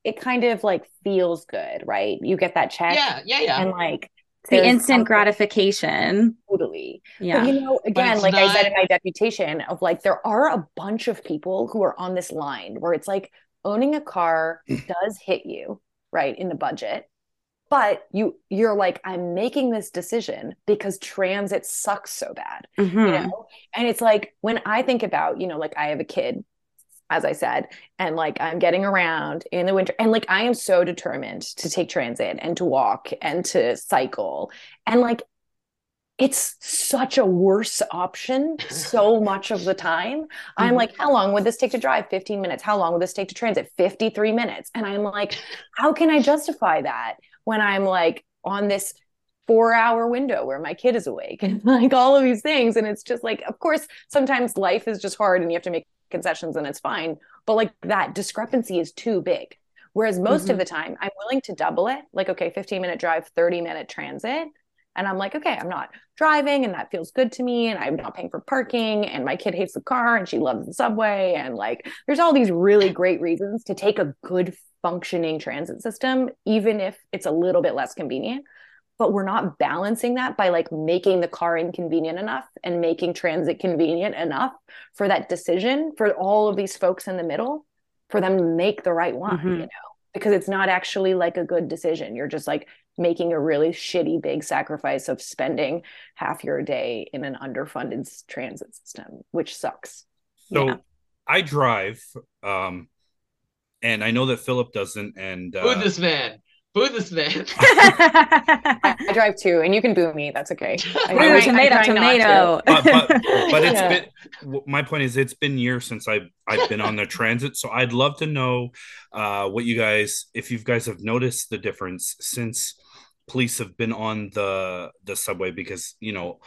it kind of like feels good right you get that check yeah yeah yeah and like the instant gratification. Totally. Yeah. But you know, again, like not... I said in my deputation, of like there are a bunch of people who are on this line where it's like owning a car does hit you, right, in the budget. But you you're like, I'm making this decision because transit sucks so bad. Mm-hmm. You know? And it's like when I think about, you know, like I have a kid as I said, and like I'm getting around in the winter. And like I am so determined to take transit and to walk and to cycle. And like it's such a worse option so much of the time. Mm-hmm. I'm like, how long would this take to drive? 15 minutes. How long would this take to transit? 53 minutes. And I'm like, how can I justify that when I'm like on this four hour window where my kid is awake and like all of these things. And it's just like, of course, sometimes life is just hard and you have to make concessions and it's fine. But like that discrepancy is too big. Whereas most mm-hmm. of the time, I'm willing to double it. Like, okay, 15 minute drive, 30 minute transit. And I'm like, okay, I'm not driving and that feels good to me. And I'm not paying for parking. And my kid hates the car and she loves the subway. And like, there's all these really great reasons to take a good functioning transit system, even if it's a little bit less convenient but we're not balancing that by like making the car inconvenient enough and making transit convenient enough for that decision for all of these folks in the middle for them to make the right one mm-hmm. you know because it's not actually like a good decision. You're just like making a really shitty big sacrifice of spending half your day in an underfunded transit system which sucks. So yeah. i drive um and i know that philip doesn't and uh, this man Boo this man. I, I drive too, and you can boo me. That's okay. I, Ooh, I- I tomato, to. tomato. but, but, but it's Yeah. been my point is it's been years since I've I've been on the transit, so I'd love to know uh, what you guys if you guys have noticed the difference since police have been on the the subway because you know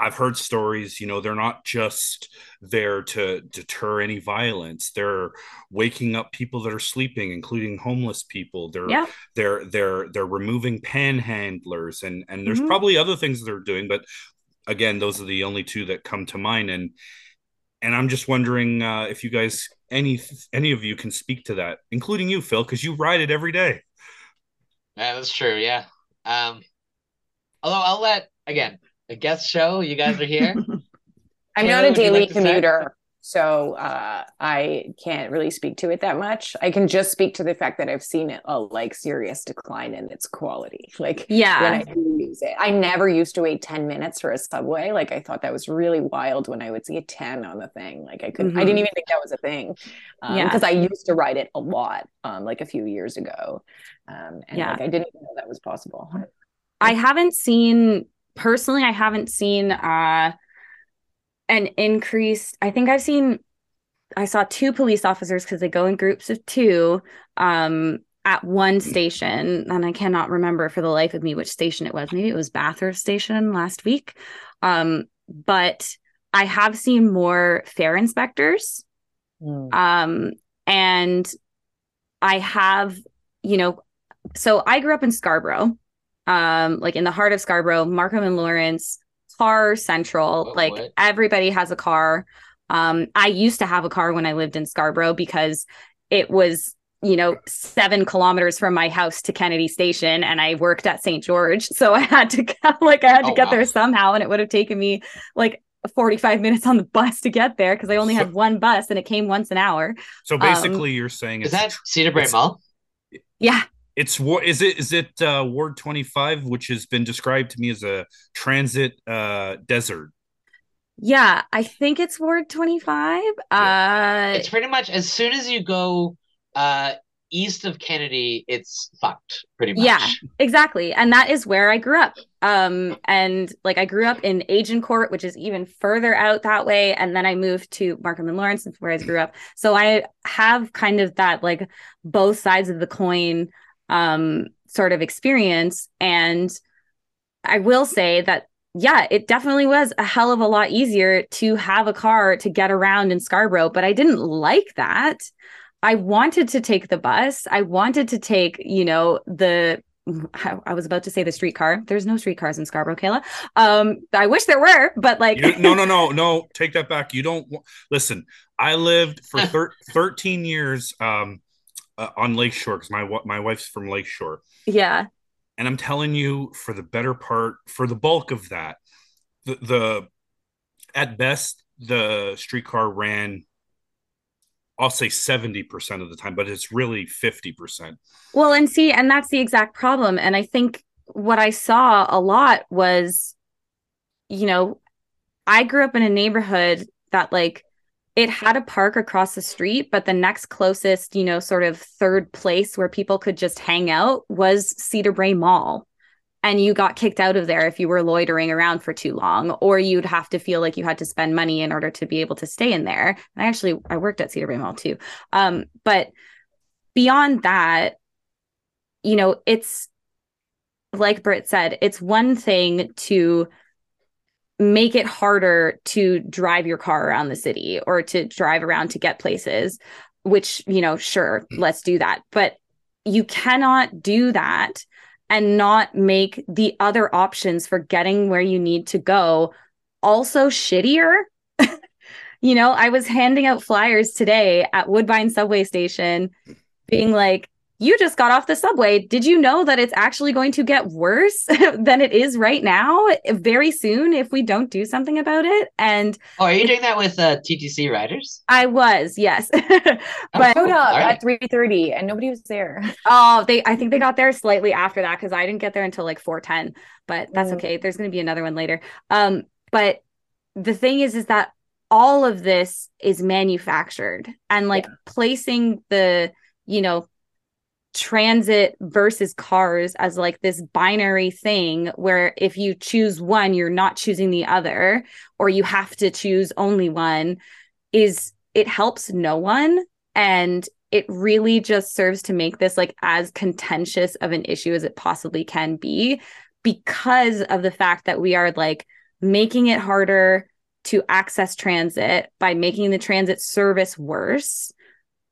I've heard stories, you know, they're not just there to deter any violence. They're waking up people that are sleeping, including homeless people. They're Yeah. they're they're they're removing panhandlers and and there's Mhm. probably other things they're doing, but again, those are the only two that come to mind. And and I'm just wondering uh, if you guys any any of you can speak to that, including you, Phil, because you ride it every day. Yeah, that's true. Yeah. Um, although I'll let again a guest show. You guys are here. I'm Kaila, not a daily like to say? commuter, so uh, I can't really speak to it that much. I can just speak to the fact that I've seen it a like serious decline in its quality. Like when yeah. I use it, I never used to wait 10 minutes for a subway. Like I thought that was really wild when I would see a 10 on the thing. Like I couldn't, I Mhm. didn't even think that was a thing. Um, Yeah. because I used to ride it a lot, um, like a few years ago. Um, and Yeah. like I didn't even know that was possible. I haven't seen personally, I haven't seen uh an increase. I think I've seen I saw two police officers because they go in groups of two um at one station and I cannot remember for the life of me which station it was. Maybe it was Bathurst station last week. Um but I have seen more fare inspectors Mm. um and i have you know so i grew up in scarborough um like in the heart of scarborough markham and lawrence car central Oh, like what? everybody has a car um i used to have a car when i lived in scarborough because it was you know seven kilometers from my house to kennedy station and i worked at st george so i had to like i had to Oh, get wow. there somehow and it would have taken me like 45 minutes on the bus to get there because I only So- had one bus and it came once an hour. So basically, you're saying Is that Cedarbrae Mall? Yeah. It's war is it is it uh, Ward 25, which has been described to me as a transit uh, desert. Yeah. I think it's Ward 25. Uh It's pretty much as soon as you go uh east of Kennedy, it's fucked pretty much. Yeah. exactly. And that is where I grew up. Um and like I grew up in Agincourt, which is even further out that way. And then I moved to Markham and Lawrence, where I grew up. So I have kind of that like both sides of the coin um sort of experience. And I will say that yeah, it definitely was a hell of a lot easier to have a car to get around in Scarborough, but I didn't like that. I wanted to take the bus. I wanted to take, you know, the I was about to say the streetcar. There's no streetcars in Scarborough, Kaila. Um, I wish there were, but like, You- no, no, no, no. Take that back. You don't listen. I lived for thir- 13 years um, uh, on Lakeshore because my my wife's from Lakeshore, yeah, and I'm telling you, for the better part, for the bulk of that, the, the at best the streetcar ran. I'll say 70% of the time, but it's really 50%. Well, and see, and that's the exact problem. And I think what I saw a lot was, you know, I grew up in a neighborhood that like it had a park across the street, but the next closest, you know, sort of third place where people could just hang out was Cedarbrae Mall. And you got kicked out of there if you were loitering around for too long, or you'd have to feel like you had to spend money in order to be able to stay in there. And I actually I worked at Cedarbrae Mall too. Um, but beyond that, you know, it's like Britt said, it's one thing to make it harder to drive your car around the city or to drive around to get places, which, you know, sure, let's do that. But you cannot do that and not make the other options for getting where you need to go also shittier. you know, I was handing out flyers today at Woodbine subway station being like, you just got off the subway. Did you know that it's actually going to get worse than it is right now very soon if we don't do something about it? And Oh, are you doing that with uh, TTC riders? I was, yes. Oh, but cool. Showed up All right. at 3:30 and nobody was there. oh, they I think they got there slightly after that because I didn't get there until like 410, but that's Mm. okay. There's gonna be another one later. Um, but the thing is, is that all of this is manufactured and like placing the, you know, transit versus cars as like this binary thing where if you choose one you're not choosing the other or you have to choose only one is it helps no one. And it really just serves to make this like as contentious of an issue as it possibly can be because of the fact that we are like making it harder to access transit by making the transit service worse.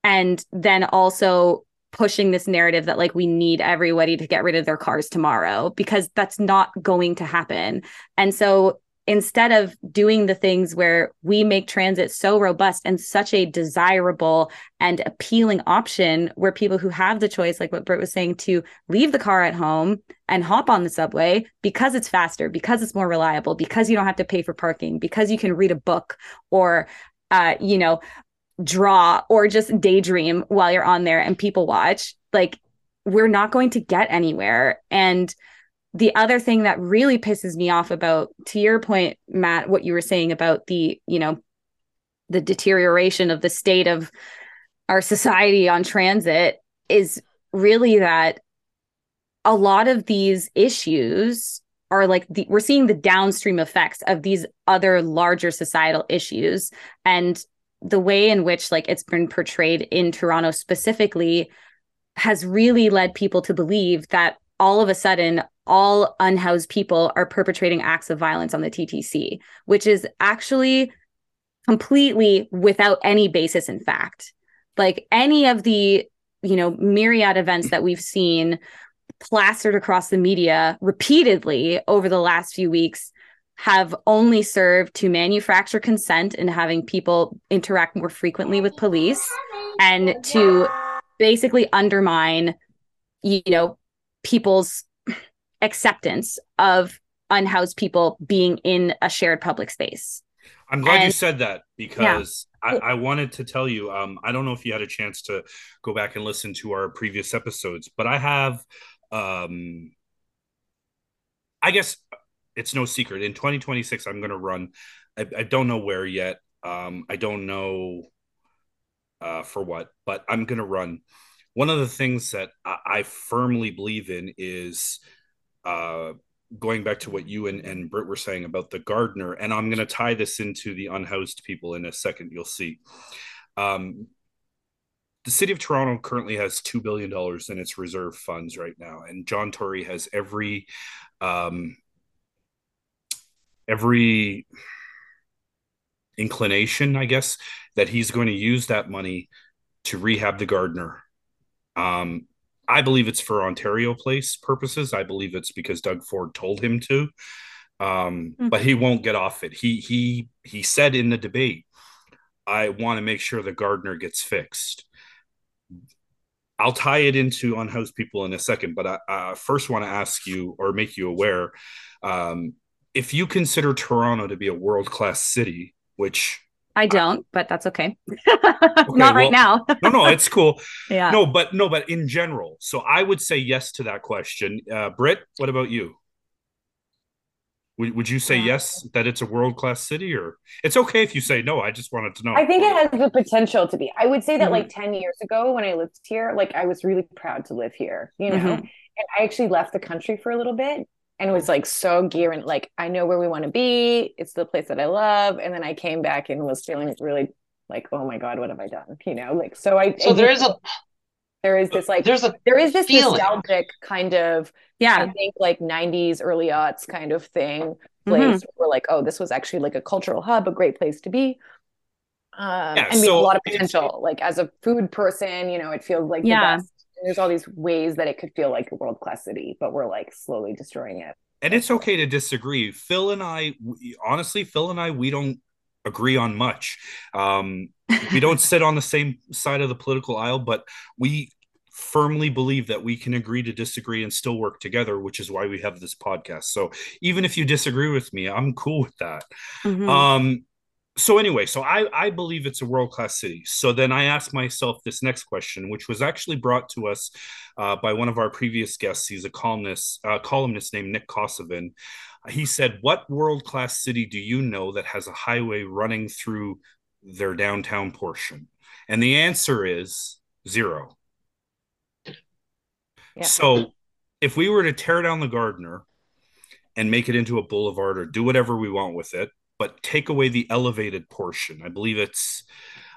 And then also pushing this narrative that like we need everybody to get rid of their cars tomorrow because that's not going to happen. And so instead of doing the things where we make transit so robust and such a desirable and appealing option where people who have the choice like what Britt was saying to leave the car at home and hop on the subway because it's faster because it's more reliable because you don't have to pay for parking because you can read a book or uh, you know draw or just daydream while you're on there and people watch like we're not going to get anywhere. And the other thing that really pisses me off about to your point matt what you were saying about the you know the deterioration of the state of our society on transit is really that a lot of these issues are like the, we're seeing the downstream effects of these other larger societal issues. And the way in which like it's been portrayed in Toronto specifically has really led people to believe that all of a sudden all unhoused people are perpetrating acts of violence on the TTC, which is actually completely without any basis in fact. Like any of the, you know, myriad events that we've seen plastered across the media repeatedly over the last few weeks have only served to manufacture consent and having people interact more frequently with police and to basically undermine you know people's acceptance of unhoused people being in a shared public space i'm glad and, you said that because yeah. I, I, wanted to tell you um, i don't know if you had a chance to go back and listen to our previous episodes but i have um, i guess it's no secret. In 2026, I'm going to run. I, I, don't know where yet. Um, I don't know uh, for what, but I'm going to run. One of the things that I, I firmly believe in is uh, going back to what you and, and Britt were saying about the Gardiner, and I'm going to tie this into the unhoused people in a second. You'll see. Um, the city of Toronto currently has $2 billion in its reserve funds right now. And John Tory has every um, every inclination, I guess, that he's going to use that money to rehab the Gardiner. Um, I believe it's for Ontario Place purposes. I believe it's because Doug Ford told him to. Um, mm-hmm. But he won't get off it. He he he said in the debate, "I want to make sure the Gardiner gets fixed." I'll tie it into unhoused people in a second, but I, I first want to ask you or make you aware. Um, if you consider Toronto to be a world class city, which I don't, but that's okay. okay Not right now. no, no, it's cool. Yeah. No, but no, but in general. So I would say yes to that question. Uh, Britt, what about you? Would, would you say yeah. yes that it's a world class city, or it's okay if you say no? I just wanted to know. I think it has the potential to be. I would say that mm-hmm. like ten years ago when I lived here, like I was really proud to live here. You know, mm-hmm. and I actually left the country for a little bit and it was like so gearing like i know where we want to be it's the place that i love and then i came back and was feeling really like oh my god what have i done you know like so i so I there is a there is this like there's a there is this feeling. nostalgic kind of yeah i think like 90s early aughts kind of thing place mm-hmm. where like oh this was actually like a cultural hub a great place to be um, yeah, and we so have a lot of potential like as a food person you know it feels like yeah. the best there's all these ways that it could feel like a world class city, but we're like slowly destroying it. And it's okay to disagree. Phil and I, honestly, Phil and I, we don't agree on much. Um, we don't sit on the same side of the political aisle, but we firmly believe that we can agree to disagree and still work together, which is why we have this podcast. So even if you disagree with me, I'm cool with that. Mm-hmm. Um, so anyway, so I, I believe it's a world class city. So then I asked myself this next question, which was actually brought to us uh, by one of our previous guests. He's a columnist, uh, columnist named Nick Kosovin. He said, "What world class city do you know that has a highway running through their downtown portion?" And the answer is zero. Yeah. So if we were to tear down the Gardiner and make it into a boulevard or do whatever we want with it, but take away the elevated portion, I believe it's.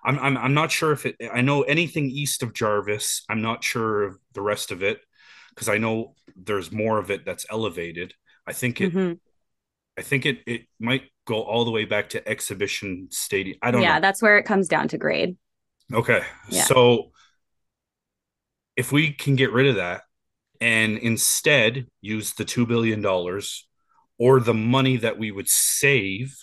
I'm, I'm, I'm not sure if it. I know anything east of Jarvis. I'm not sure of the rest of it because I know there's more of it that's elevated. I think it. Mm-hmm. I think it it might go all the way back to exhibition stadium. I don't yeah, know. that's where it comes down to grade. Okay. Yeah. So if we can get rid of that and instead use the $2 billion or the money that we would save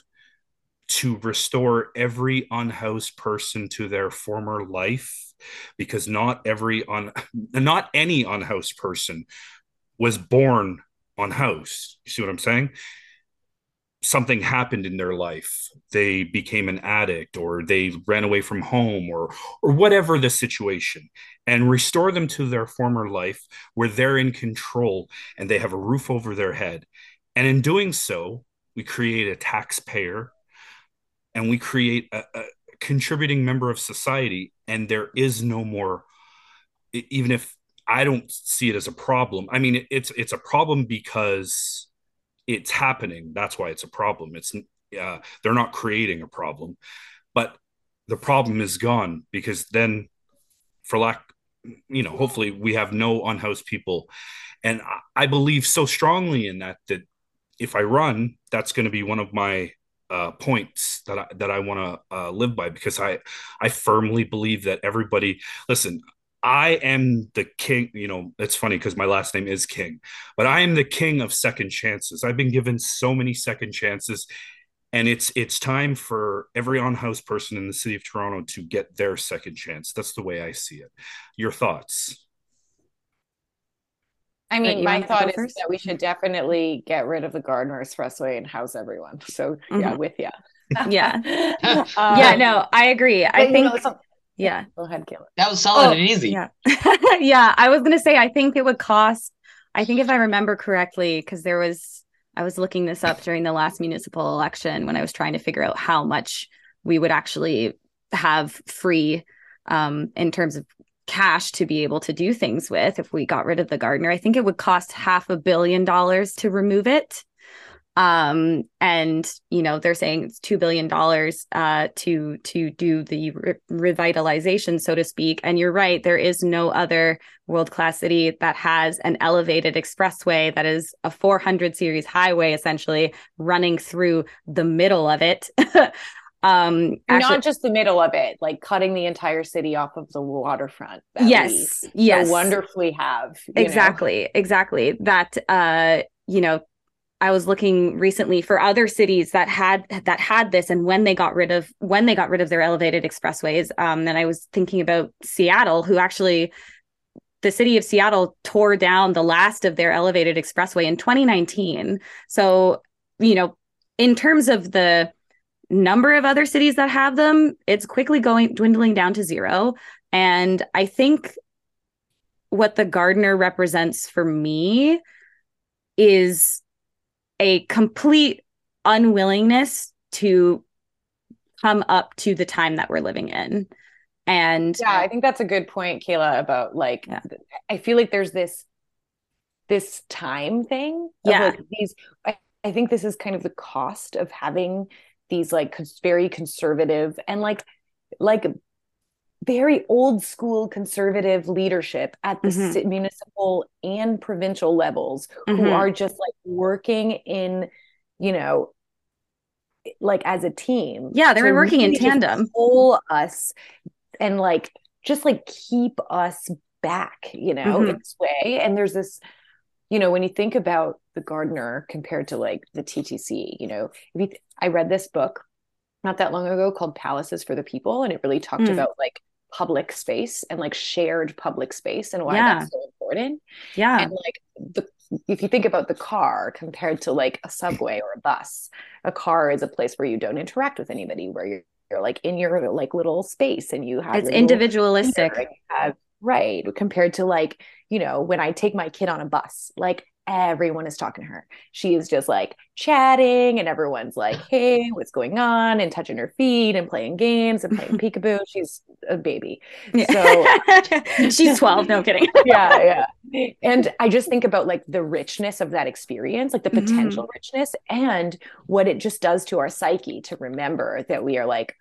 to restore every unhoused person to their former life because not every un not any unhoused person was born unhoused. You see what i'm saying? Something happened in their life. They became an addict or they ran away from home or or whatever the situation and restore them to their former life where they're in control and they have a roof over their head. And in doing so we create a taxpayer and we create a, a contributing member of society and there is no more even if i don't see it as a problem i mean it's it's a problem because it's happening. That's why it's a problem. It's uh, they're not creating a problem, but the problem is gone because then, for lack, you know, hopefully we have no unhoused people, and I, I believe so strongly in that that if I run, that's going to be one of my uh, points that I, that I want to uh, live by because I I firmly believe that everybody listen. I am the king. You know, it's funny because my last name is King, but I am the king of second chances. I've been given so many second chances, and it's it's time for every on-house person in the city of Toronto to get their second chance. That's the way I see it. Your thoughts? I mean, my thought is first? that we should definitely get rid of the Gardiner Expressway and house everyone. So mm-hmm. yeah, with you. yeah. um, yeah, no, I agree. I think know, yeah. Go ahead, Kaila. That was solid oh, and easy. Yeah. yeah. I was gonna say I think it would cost I think if I remember correctly, because there was I was looking this up during the last municipal election when I was trying to figure out how much we would actually have free um, in terms of cash to be able to do things with if we got rid of the Gardiner. I think it would cost half a billion dollars to remove it um, and you know they're saying it's two billion dollars uh, to to do the re- revitalization, so to speak. And you're right, there is no other world class city that has an elevated expressway that is a 400 series highway, essentially running through the middle of it. um actually, not just the middle of it like cutting the entire city off of the waterfront yes yes so wonderfully have exactly know? exactly that uh you know I was looking recently for other cities that had that had this, and when they got rid of when they got rid of their elevated expressways, um, and I was thinking about Seattle, who actually the city of Seattle tore down the last of their elevated expressway in 2019. So, you know, in terms of the number of other cities that have them, it's quickly going dwindling down to zero. And I think what the Gardiner represents for me is a complete unwillingness to come up to the time that we're living in. And yeah, I think that's a good point, Kaila, about like yeah. I feel like there's this this time thing. Yeah. Like these I, I think this is kind of the cost of having these like very conservative and like like very old school conservative leadership at the mm-hmm. municipal and provincial levels mm-hmm. who are just like working in you know like as a team yeah they're working in tandem pull us and like just like keep us back you know mm-hmm. this way and there's this you know when you think about the Gardiner compared to like the ttc you know if you, i read this book not that long ago called palaces for the people and it really talked mm. about like public space and like shared public space and why yeah. that's so important. Yeah. And like the if you think about the car compared to like a subway or a bus, a car is a place where you don't interact with anybody, where you're, you're like in your like little space and you have it's individualistic. Have, right. Compared to like, you know, when I take my kid on a bus, like everyone is talking to her. She is just like chatting, and everyone's like, "Hey, what's going on?" and touching her feet and playing games and playing peekaboo. She's a baby, so she's twelve. No kidding. yeah, yeah. And I just think about like the richness of that experience, like the potential mm-hmm. richness, and what it just does to our psyche to remember that we are like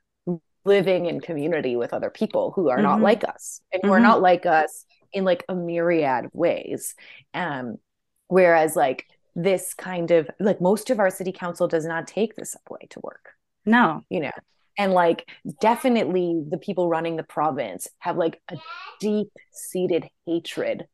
living in community with other people who are mm-hmm. not like us. And who mm-hmm. are not like us in like a myriad of ways. Um whereas like this kind of like most of our city council does not take the subway to work. No. You know? And like definitely the people running the province have like a deep seated hatred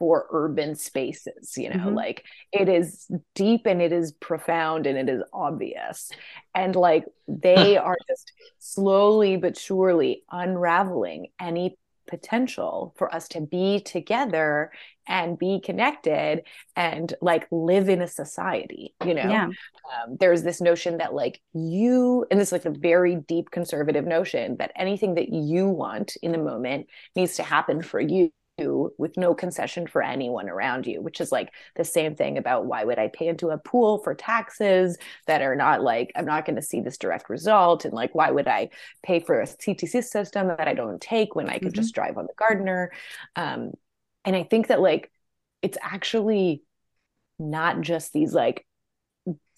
for urban spaces you know mm-hmm. like it is deep and it is profound and it is obvious and like they are just slowly but surely unraveling any potential for us to be together and be connected and like live in a society you know yeah. um, there's this notion that like you and this is like a very deep conservative notion that anything that you want in the moment needs to happen for you with no concession for anyone around you, which is like the same thing about why would I pay into a pool for taxes that are not like, I'm not going to see this direct result. And like, why would I pay for a TTC system that I don't take when I could mm-hmm. just drive on the Gardiner? Um, and I think that like, it's actually not just these like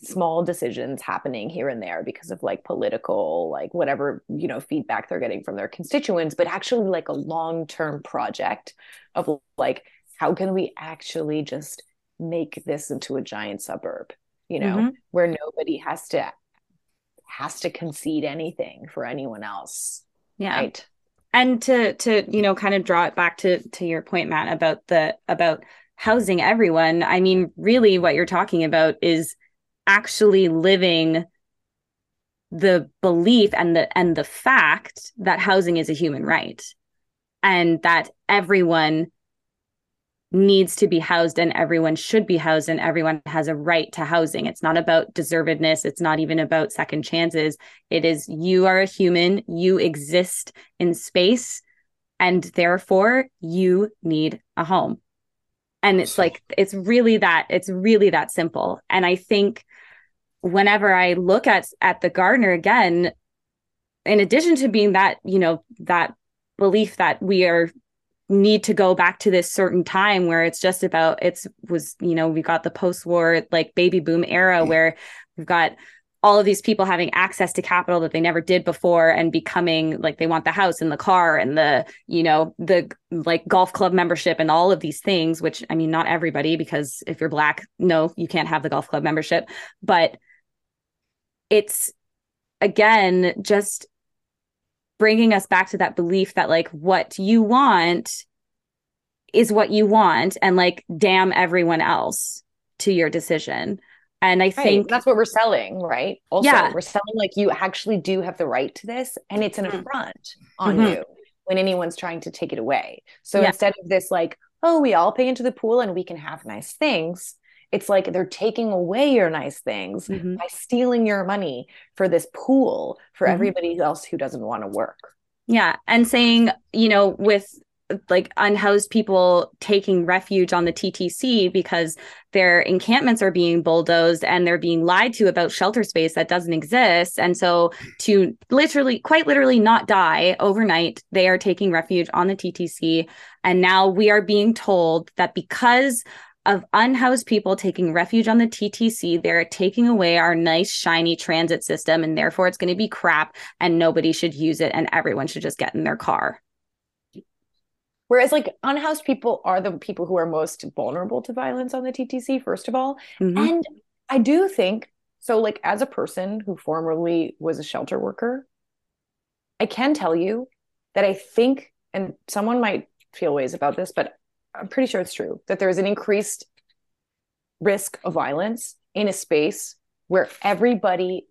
small decisions happening here and there because of like political like whatever you know feedback they're getting from their constituents but actually like a long-term project of like how can we actually just make this into a giant suburb you know mm-hmm. where nobody has to has to concede anything for anyone else yeah right and to to you know kind of draw it back to to your point matt about the about housing everyone i mean really what you're talking about is actually living the belief and the and the fact that housing is a human right and that everyone needs to be housed and everyone should be housed and everyone has a right to housing. It's not about deservedness. It's not even about second chances. It is you are a human. You exist in space and therefore you need a home. And it's like it's really that it's really that simple. And i think whenever I look at at the Gardiner again, in addition to being that, you know, that belief that we are need to go back to this certain time where it's just about it's was you know we got the post-war like baby boom era mm. where we've got all of these people having access to capital that they never did before and becoming like they want the house and the car and the you know the like golf club membership and all of these things which i mean not everybody because if you're black no you can't have the golf club membership. But it's again just bringing us back to that belief that like what you want is what you want and like damn everyone else to your decision and I right. think that's what we're selling, right? Also, yeah. we're selling like you actually do have the right to this, and it's an mm-hmm. affront on mm-hmm. you when anyone's trying to take it away. So yeah. instead of this, like, oh, we all pay into the pool and we can have nice things, it's like they're taking away your nice things mm-hmm. by stealing your money for this pool for mm-hmm. everybody else who doesn't want to work. Yeah. And saying, you know, with like unhoused people taking refuge on the TTC because their encampments are being bulldozed and they're being lied to about shelter space that doesn't exist. And so, to literally, quite literally, not die overnight, they are taking refuge on the TTC. And now we are being told that because of unhoused people taking refuge on the TTC. They're taking away our nice, shiny transit system, and therefore it's going to be crap and nobody should use it and everyone should just get in their car. Whereas, like, unhoused people are the people who are most vulnerable to violence on the TTC, first of all. Mm-hmm. And I do think so, like, as a person who formerly was a shelter worker, I can tell you that I think, and someone might feel ways about this, but I'm pretty sure it's true that there is an increased risk of violence in a space where everybody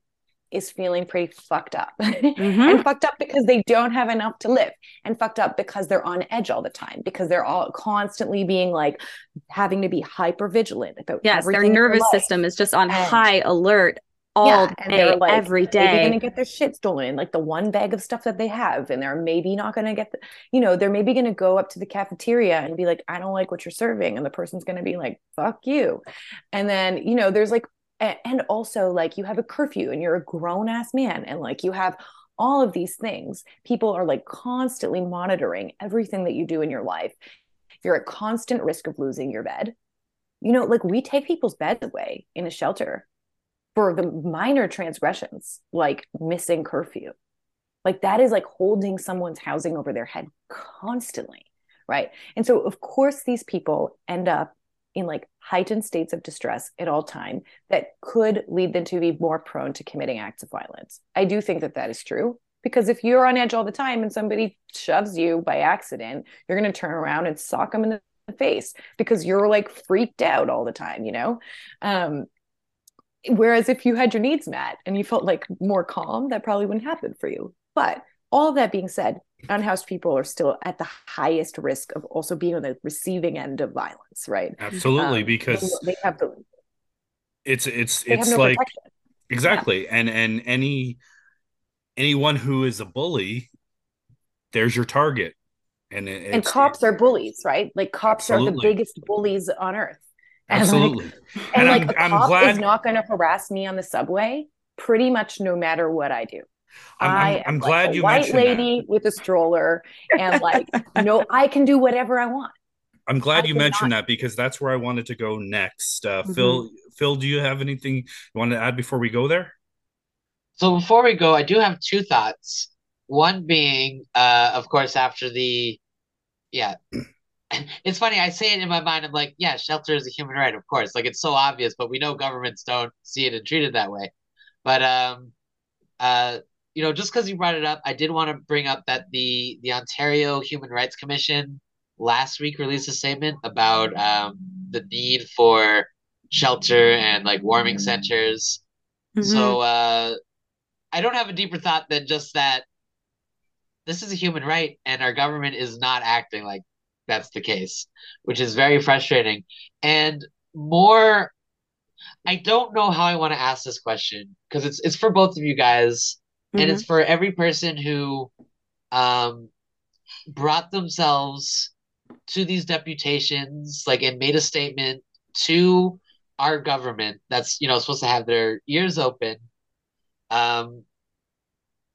is feeling pretty fucked up mm-hmm. and fucked up because they don't have enough to live and fucked up because they're on edge all the time because they're all constantly being like having to be hyper vigilant about yes their nervous system is just on and, high alert all yeah, and they're like every day. Maybe going to get their shit stolen, like the one bag of stuff that they have, and they're maybe not going to get the, you know, they're maybe going to go up to the cafeteria and be like, "I don't like what you're serving," and the person's going to be like, "Fuck you," and then you know, there's like, and also like you have a curfew and you're a grown ass man, and like you have all of these things. People are like constantly monitoring everything that you do in your life. You're at constant risk of losing your bed. You know, like we take people's beds away in a shelter for the minor transgressions like missing curfew. Like that is like holding someone's housing over their head constantly right? And so of course these people end up in like heightened states of distress at all time that could lead them to be more prone to committing acts of violence. I do think that that is true because if you're on edge all the time and somebody shoves you by accident you're going to turn around and sock them in the face because you're like freaked out all the time you know? Um Whereas if you had your needs met and you felt like more calm, that probably wouldn't happen for you. But all of that being said, unhoused people are still at the highest risk of also being on the receiving end of violence, right? Absolutely, um, because they, have the it's it's it's no like protection. exactly, yeah. and and any anyone who is a bully, there's your target, and it, and cops are bullies, right? Like cops absolutely. are the biggest bullies on earth. Absolutely. And like, and, and like I'm, a cop glad... is not going to harass me on the subway pretty much no matter what I do. I'm, I am I'm glad like you white lady that. with a stroller and like no I can do whatever I want. I'm glad I you mentioned not... that because that's where I wanted to go next. Uh, mm-hmm. Phil, Phil, do you have anything you want to add before we go there? So before we go, I do have two thoughts. One being, uh, of course, after the, yeah, it's funny. I say it in my mind. I'm like, yeah, shelter is a human right, of course. Like it's so obvious, but we know governments don't see it and treat it that way. But um, uh, you know, just because you brought it up, I did want to bring up that the the Ontario Human Rights Commission last week released a statement about um the need for shelter and like warming centers. Mm-hmm. So uh, I don't have a deeper thought than just that. This is a human right, and our government is not acting like that's the case, which is very frustrating. And more, I don't know how I want to ask this question because it's it's for both of you guys, mm-hmm. and it's for every person who um brought themselves to these deputations, like and made a statement to our government that's you know supposed to have their ears open. Um,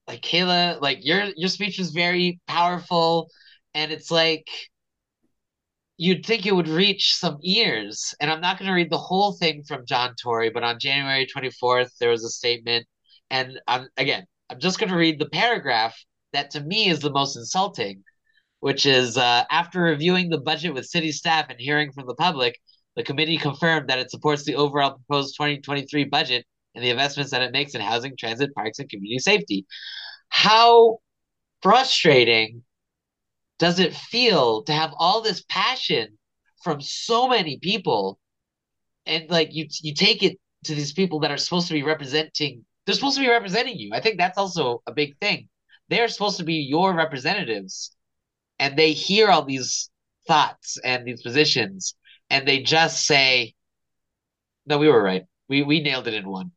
like Kaila, like your your speech was very powerful, and it's like you'd think it would reach some ears. And I'm not going to read the whole thing from John Tory, but on January 24th, there was a statement. And I'm, again, I'm just going to read the paragraph that to me is the most insulting, which is uh, after reviewing the budget with city staff and hearing from the public, the committee confirmed that it supports the overall proposed 2023 budget and the investments that it makes in housing, transit, parks, and community safety. How frustrating does it feel to have all this passion from so many people? And like you you take it to these people that are supposed to be representing they're supposed to be representing you. I think that's also a big thing. They're supposed to be your representatives and they hear all these thoughts and these positions and they just say no we were right. We we nailed it in one.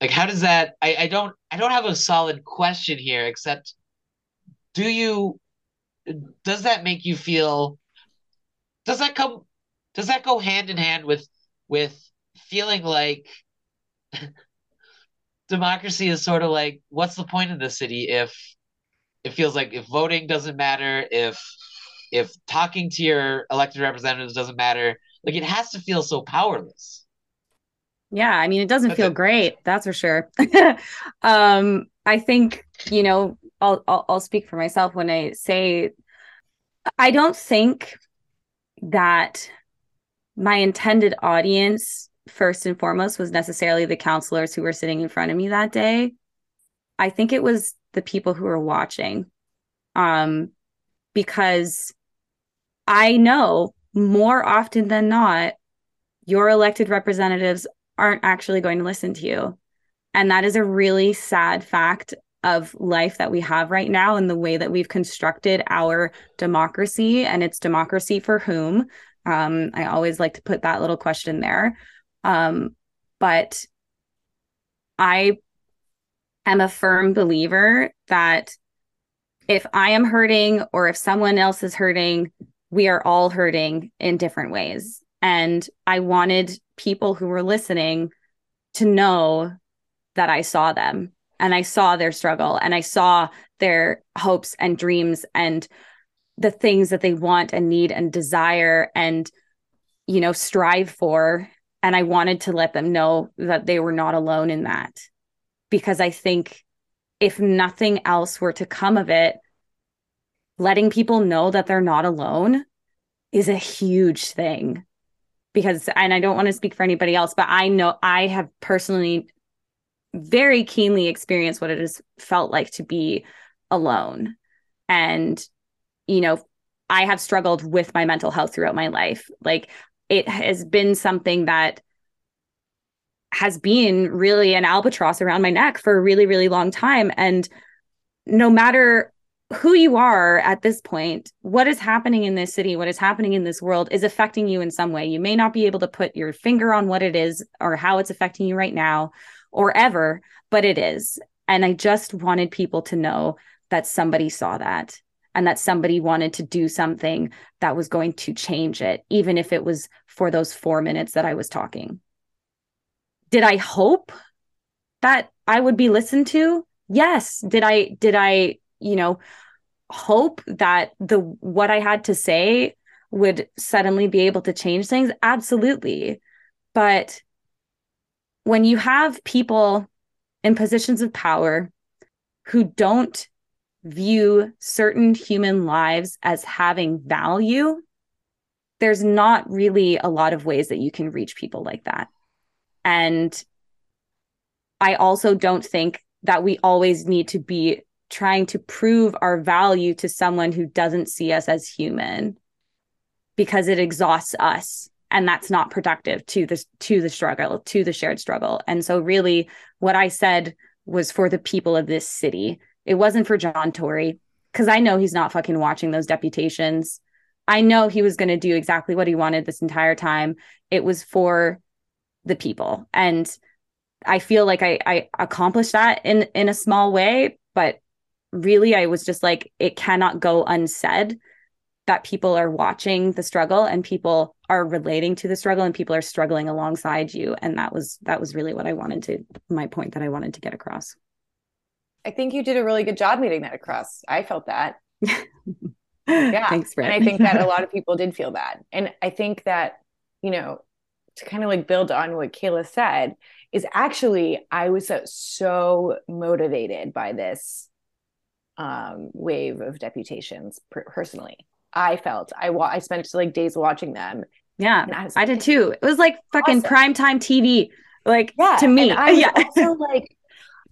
Like how does that i i don't i don't have a solid question here except do you does that make you feel does that come does that go hand in hand with with feeling like democracy is sort of like what's the point of the city if it feels like if voting doesn't matter if if talking to your elected representatives doesn't matter like it has to feel so powerless? Yeah i mean it doesn't feel great that's for sure. Um i think you know I'll, I'll I'll speak for myself when I say I don't think that my intended audience first and foremost was necessarily the councilors who were sitting in front of me that day. I think it was the people who were watching. Um because I know more often than not your elected representatives aren't actually going to listen to you. And that is a really sad fact of life that we have right now and the way that we've constructed our democracy and it's democracy for whom. Um, i always like to put that little question there. Um, but I am a firm believer that if I am hurting or if someone else is hurting, we are all hurting in different ways. And I wanted people who were listening to know that I saw them and I saw their struggle and I saw their hopes and dreams and the things that they want and need and desire and you know strive for. And I wanted to let them know that they were not alone in that because I think if nothing else were to come of it letting people know that they're not alone is a huge thing because and I don't want to speak for anybody else but I know I have personally very keenly experienced what it has felt like to be alone. And you know I have struggled with my mental health throughout my life. Like it has been something that has been really an albatross around my neck for a really really long time. And no matter who you are at this point, what is happening in this city, what is happening in this world is affecting you in some way. You may not be able to put your finger on what it is or how it's affecting you right now or ever, but it is. And I just wanted people to know that somebody saw that and that somebody wanted to do something that was going to change it, even if it was for those four minutes that I was talking. Did I hope that I would be listened to? Yes. Did I, did I you know, hope that the what I had to say would suddenly be able to change things? Absolutely. But when you have people in positions of power who don't view certain human lives as having value, there's not really a lot of ways that you can reach people like that. And I also don't think that we always need to be trying to prove our value to someone who doesn't see us as human because it exhausts us and that's not productive to the to the struggle to the shared struggle. And so really what i said was for the people of this city. It wasn't for john tory because i know he's not fucking watching those deputations. I know he was going to do exactly what he wanted this entire time. It was for the people. And i feel like i i accomplished that in in a small way but really I was just like it cannot go unsaid that people are watching the struggle and people are relating to the struggle and people are struggling alongside you and that was that was really what I wanted to my point that I wanted to get across. I think you did a really good job meeting that across. I felt that. yeah. Thanks, Britt. And I think that a lot of people did feel that. And I think that, you know, to kind of like build on what Kaila said, is actually I was so, so motivated by this um, wave of deputations per- personally. I felt I wa- I spent like days watching them. Yeah, I, I, did too. It was like fucking awesome. primetime TV, like yeah, to me. I yeah, also like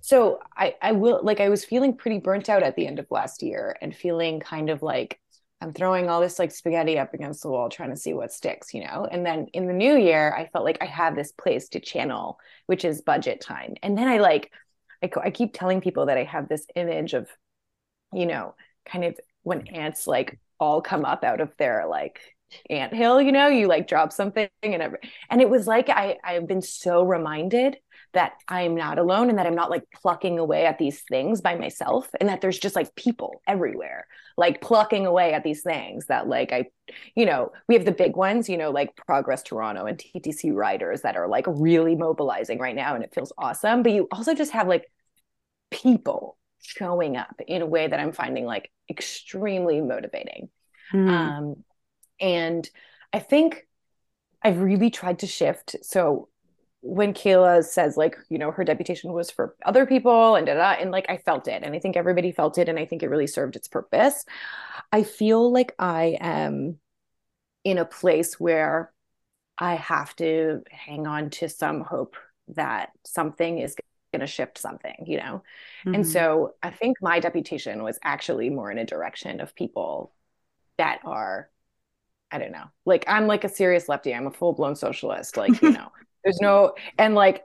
so I I will like I was feeling pretty burnt out at the end of last year and feeling kind of like I'm throwing all this like spaghetti up against the wall trying to see what sticks, you know? And then in the new year, I felt like I have this place to channel, which is budget time. And then I like, I, I keep telling people that I have this image of you know, kind of when ants like all come up out of their like ant hill, you know, you like drop something and every, and it was like I I've been so reminded that I'm not alone and that I'm not like plucking away at these things by myself and that there's just like people everywhere like plucking away at these things that like I you know we have the big ones you know like Progress Toronto and TTC riders that are like really mobilizing right now and it feels awesome but you also just have like people showing up in a way that I'm finding like extremely motivating. Mm. Um, and I think I've really tried to shift. So when Kaila says like, you know, her deputation was for other people and da, da, and like I felt it and I think everybody felt it and I think it really served its purpose. I feel like I am in a place where I have to hang on to some hope that something is going to shift something, you know? Mm-hmm. And so I think my deputation was actually more in a direction of people that are, I don't know, like I'm like a serious lefty. I'm a full blown socialist. Like, you know, there's no, and like,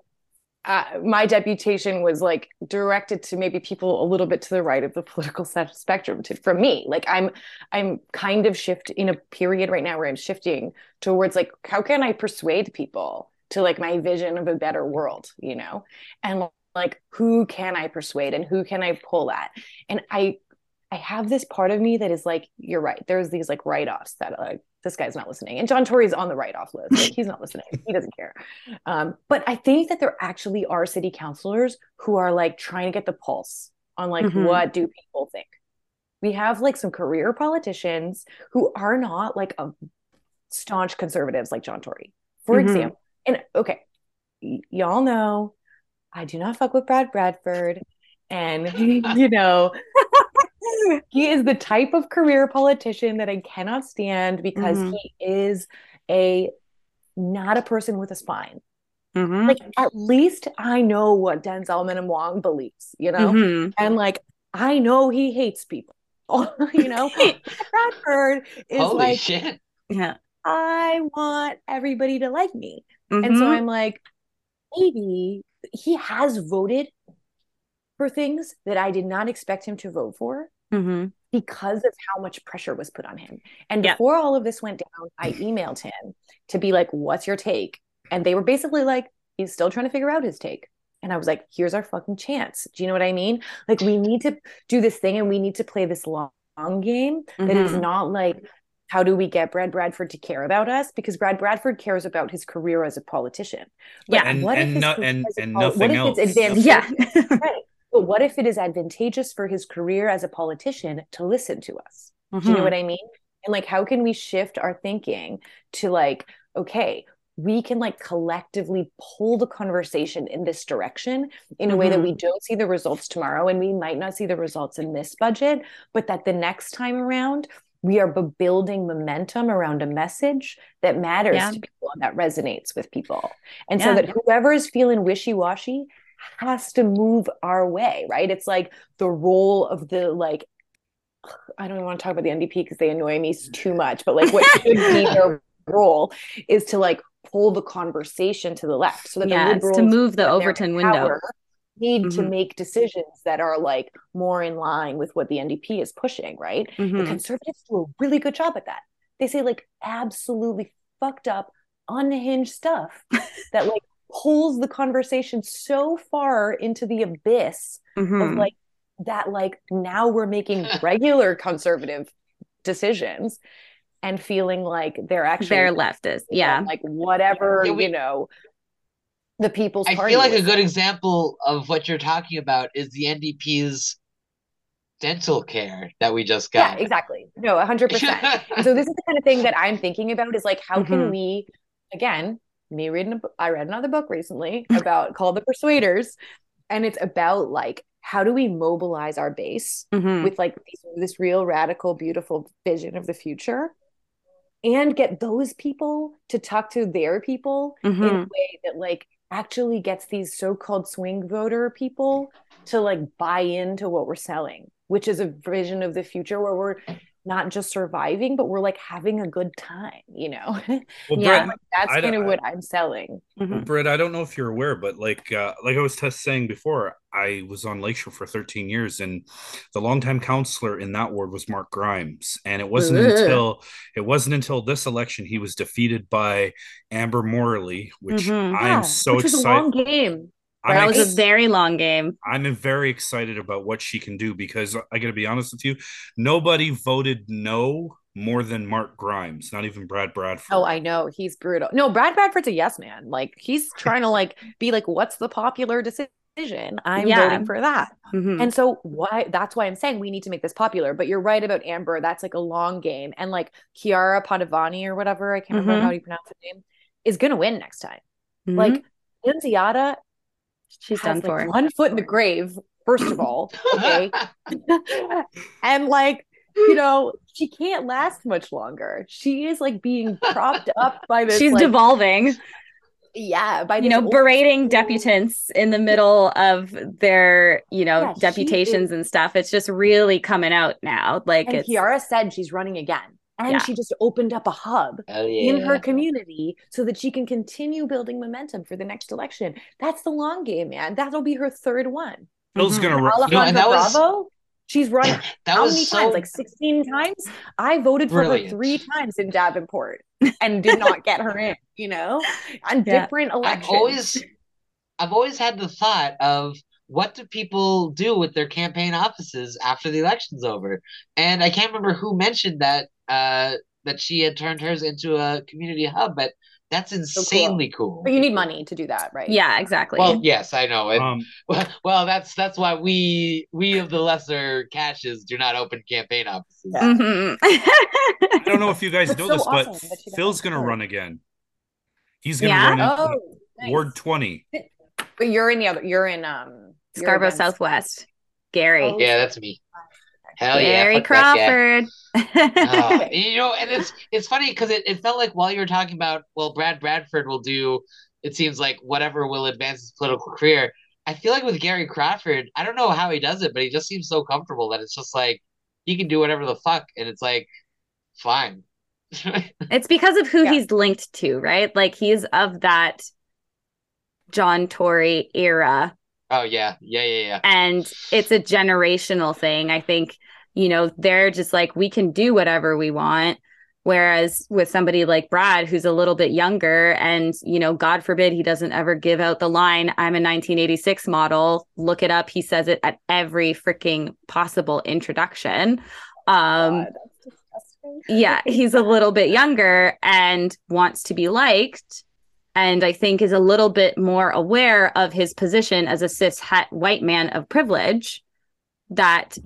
uh, my deputation was like directed to maybe people a little bit to the right of the political spectrum to, from me like i'm i'm kind of shift in a period right now where i'm shifting towards like how can i persuade people to like my vision of a better world you know and like who can I persuade and who can I pull at? And I I have this part of me that is like, you're right. There's these like write-offs that like this guy's not listening. And John Tory's on the write-off list. Like he's not listening. He doesn't care. Um, but I think that there actually are city councilors who are like trying to get the pulse on like mm-hmm. what do people think. We have like some career politicians who are not like a staunch conservatives like John Tory, for mm-hmm. example. And okay, y- y'all know I do not fuck with Brad Bradford. And, you know, he is the type of career politician that I cannot stand because mm-hmm. he is a not a person with a spine. Mm-hmm. Like, at least I know what Denzil Minnan-Wong believes, you know? Mm-hmm. And like, I know he hates people. you know, Bradford is Holy like, shit. yeah, I want everybody to like me. And so mm-hmm. I'm like, maybe he has voted for things that I did not expect him to vote for mm-hmm. because of how much pressure was put on him. And yeah. before all of this went down, I emailed him to be like, What's your take? And they were basically like, He's still trying to figure out his take. And I was like, Here's our fucking chance. Do you know what I mean? Like, we need to do this thing and we need to play this long game mm-hmm. that is mm-hmm. not like how do we get Brad Bradford to care about us? Because Brad Bradford cares about his career as a politician. But yeah, and, what and, if no, and, and poli- nothing else. yeah. right. But what if it is advantageous for his career as a politician to listen to us? Mm-hmm. Do you know mm-hmm. what I mean? And like, how can we shift our thinking to like, okay, we can like collectively pull the conversation in this direction in a mm-hmm. way that we mm-hmm. don't see the results tomorrow and we might not see the results in this budget but that the next time around we are building momentum around a message that matters yeah. to people and that resonates with people. And yeah. so that whoever is feeling wishy-washy has to move our way, right? It's like the role of the like I don't want to talk about the NDP because they annoy me too much, but like what should be their role is to like pull the conversation to the left so that yeah, the liberals to move the Overton window need mm-hmm. to make decisions that are like more in line with what the NDP is pushing, right? Mm-hmm. The conservatives do a really good job at that. They say like absolutely fucked up, unhinged stuff that like pulls the conversation so far into the abyss mm-hmm. of like that like now we're making regular conservative decisions and feeling like they're actually they're leftist yeah like whatever yeah, we, you know the People's I Party. feel like a good example of what you're talking about is the NDP's dental care that we just got. Yeah, exactly. No, 100%. so this is the kind of thing that I'm thinking about is like how mm-hmm. can we again, me reading a book, I read another book recently about called The Persuaders and it's about like how do we mobilize our base mm-hmm. with like this real radical beautiful vision of the future and get those people to talk to their people mm-hmm. in a way that like actually gets these so-called swing voter people to like buy into what we're selling which is a vision of the future where we're not just surviving, but we're like having a good time, you know? Well, yeah, that's kind of what I'm selling. Mm-hmm. Britt, I don't know if you're aware, but like uh, like I was just saying before, I was on Lakeshore for 13 years, and the longtime councilor in that ward was Mark Grimes, and it wasn't Ugh. until it wasn't until this election he was defeated by Amber Morley, which mm-hmm. I am so which excited. Was a long game. That was a very long game. I'm very excited about what she can do because I got to be honest with you, nobody voted no more than Mark Grimes, not even Brad Bradford. Oh, I know he's brutal. No, Brad Bradford's a yes man. Like he's trying to like be like, what's the popular decision? I'm yeah. voting for that. Mm-hmm. And so why that's why I'm saying we need to make this popular. But you're right about Amber. That's like a long game. And like Chiara Padovani or whatever, I can't mm-hmm. remember how you pronounce her name, is gonna win next time. Mm-hmm. Like Nunziata She's done for like one foot in the grave, first of all. Okay. and like, you know, she can't last much longer. She is like being propped up by this. She's like, devolving. Yeah, by you know, berating deputants in the middle of their, you know, yeah, deputations and stuff. It's just really coming out now. Like and Chiara said she's running again and yeah. she just opened up a hub yeah. in her community so that she can continue building momentum for the next election. That's the long game, man. That'll be her third one. Phil's mm-hmm. gonna run. No, and that was, Bravo. She's run how many so times? Like 16 times? I voted for brilliant. her three times in Davenport and did not get her in, you know, on yeah. different elections. I've always I've always had the thought of what do people do with their campaign offices after the election's over? And I can't remember who mentioned that uh, that she had turned hers into a community hub, but that's insanely so cool. cool. But you need money to do that, right? Yeah, exactly. Well, yes, I know. And, um, well, well, that's that's why we we of the lesser caches do not open campaign offices. Yeah. Mm-hmm. I don't know if you guys know so this, awesome but Phil's going to run again. He's going to yeah? run in oh, nice. Ward 20. But you're in the other you're in um Scarborough Southwest. Gary. Oh, yeah, that's me. Hell Gary yeah, Crawford. uh, you know, and it's it's funny because it, it felt like while you were talking about, well, Brad Bradford will do, it seems like whatever will advance his political career. I feel like with Gary Crawford, I don't know how he does it, but he just seems so comfortable that it's just like he can do whatever the fuck, and it's like fine. it's because of who yeah. he's linked to, right? Like he's of that John Tory era. Oh yeah, yeah, yeah, yeah. And it's a generational thing. I think you know, they're just like, we can do whatever we want. Whereas with somebody like Brad, who's a little bit younger, and, you know, God forbid he doesn't ever give out the line, I'm a 1986 model. Look it up. He says it at every freaking possible introduction. Um, yeah, he's a little bit younger and wants to be liked. And I think is a little bit more aware of his position as a cis het white man of privilege that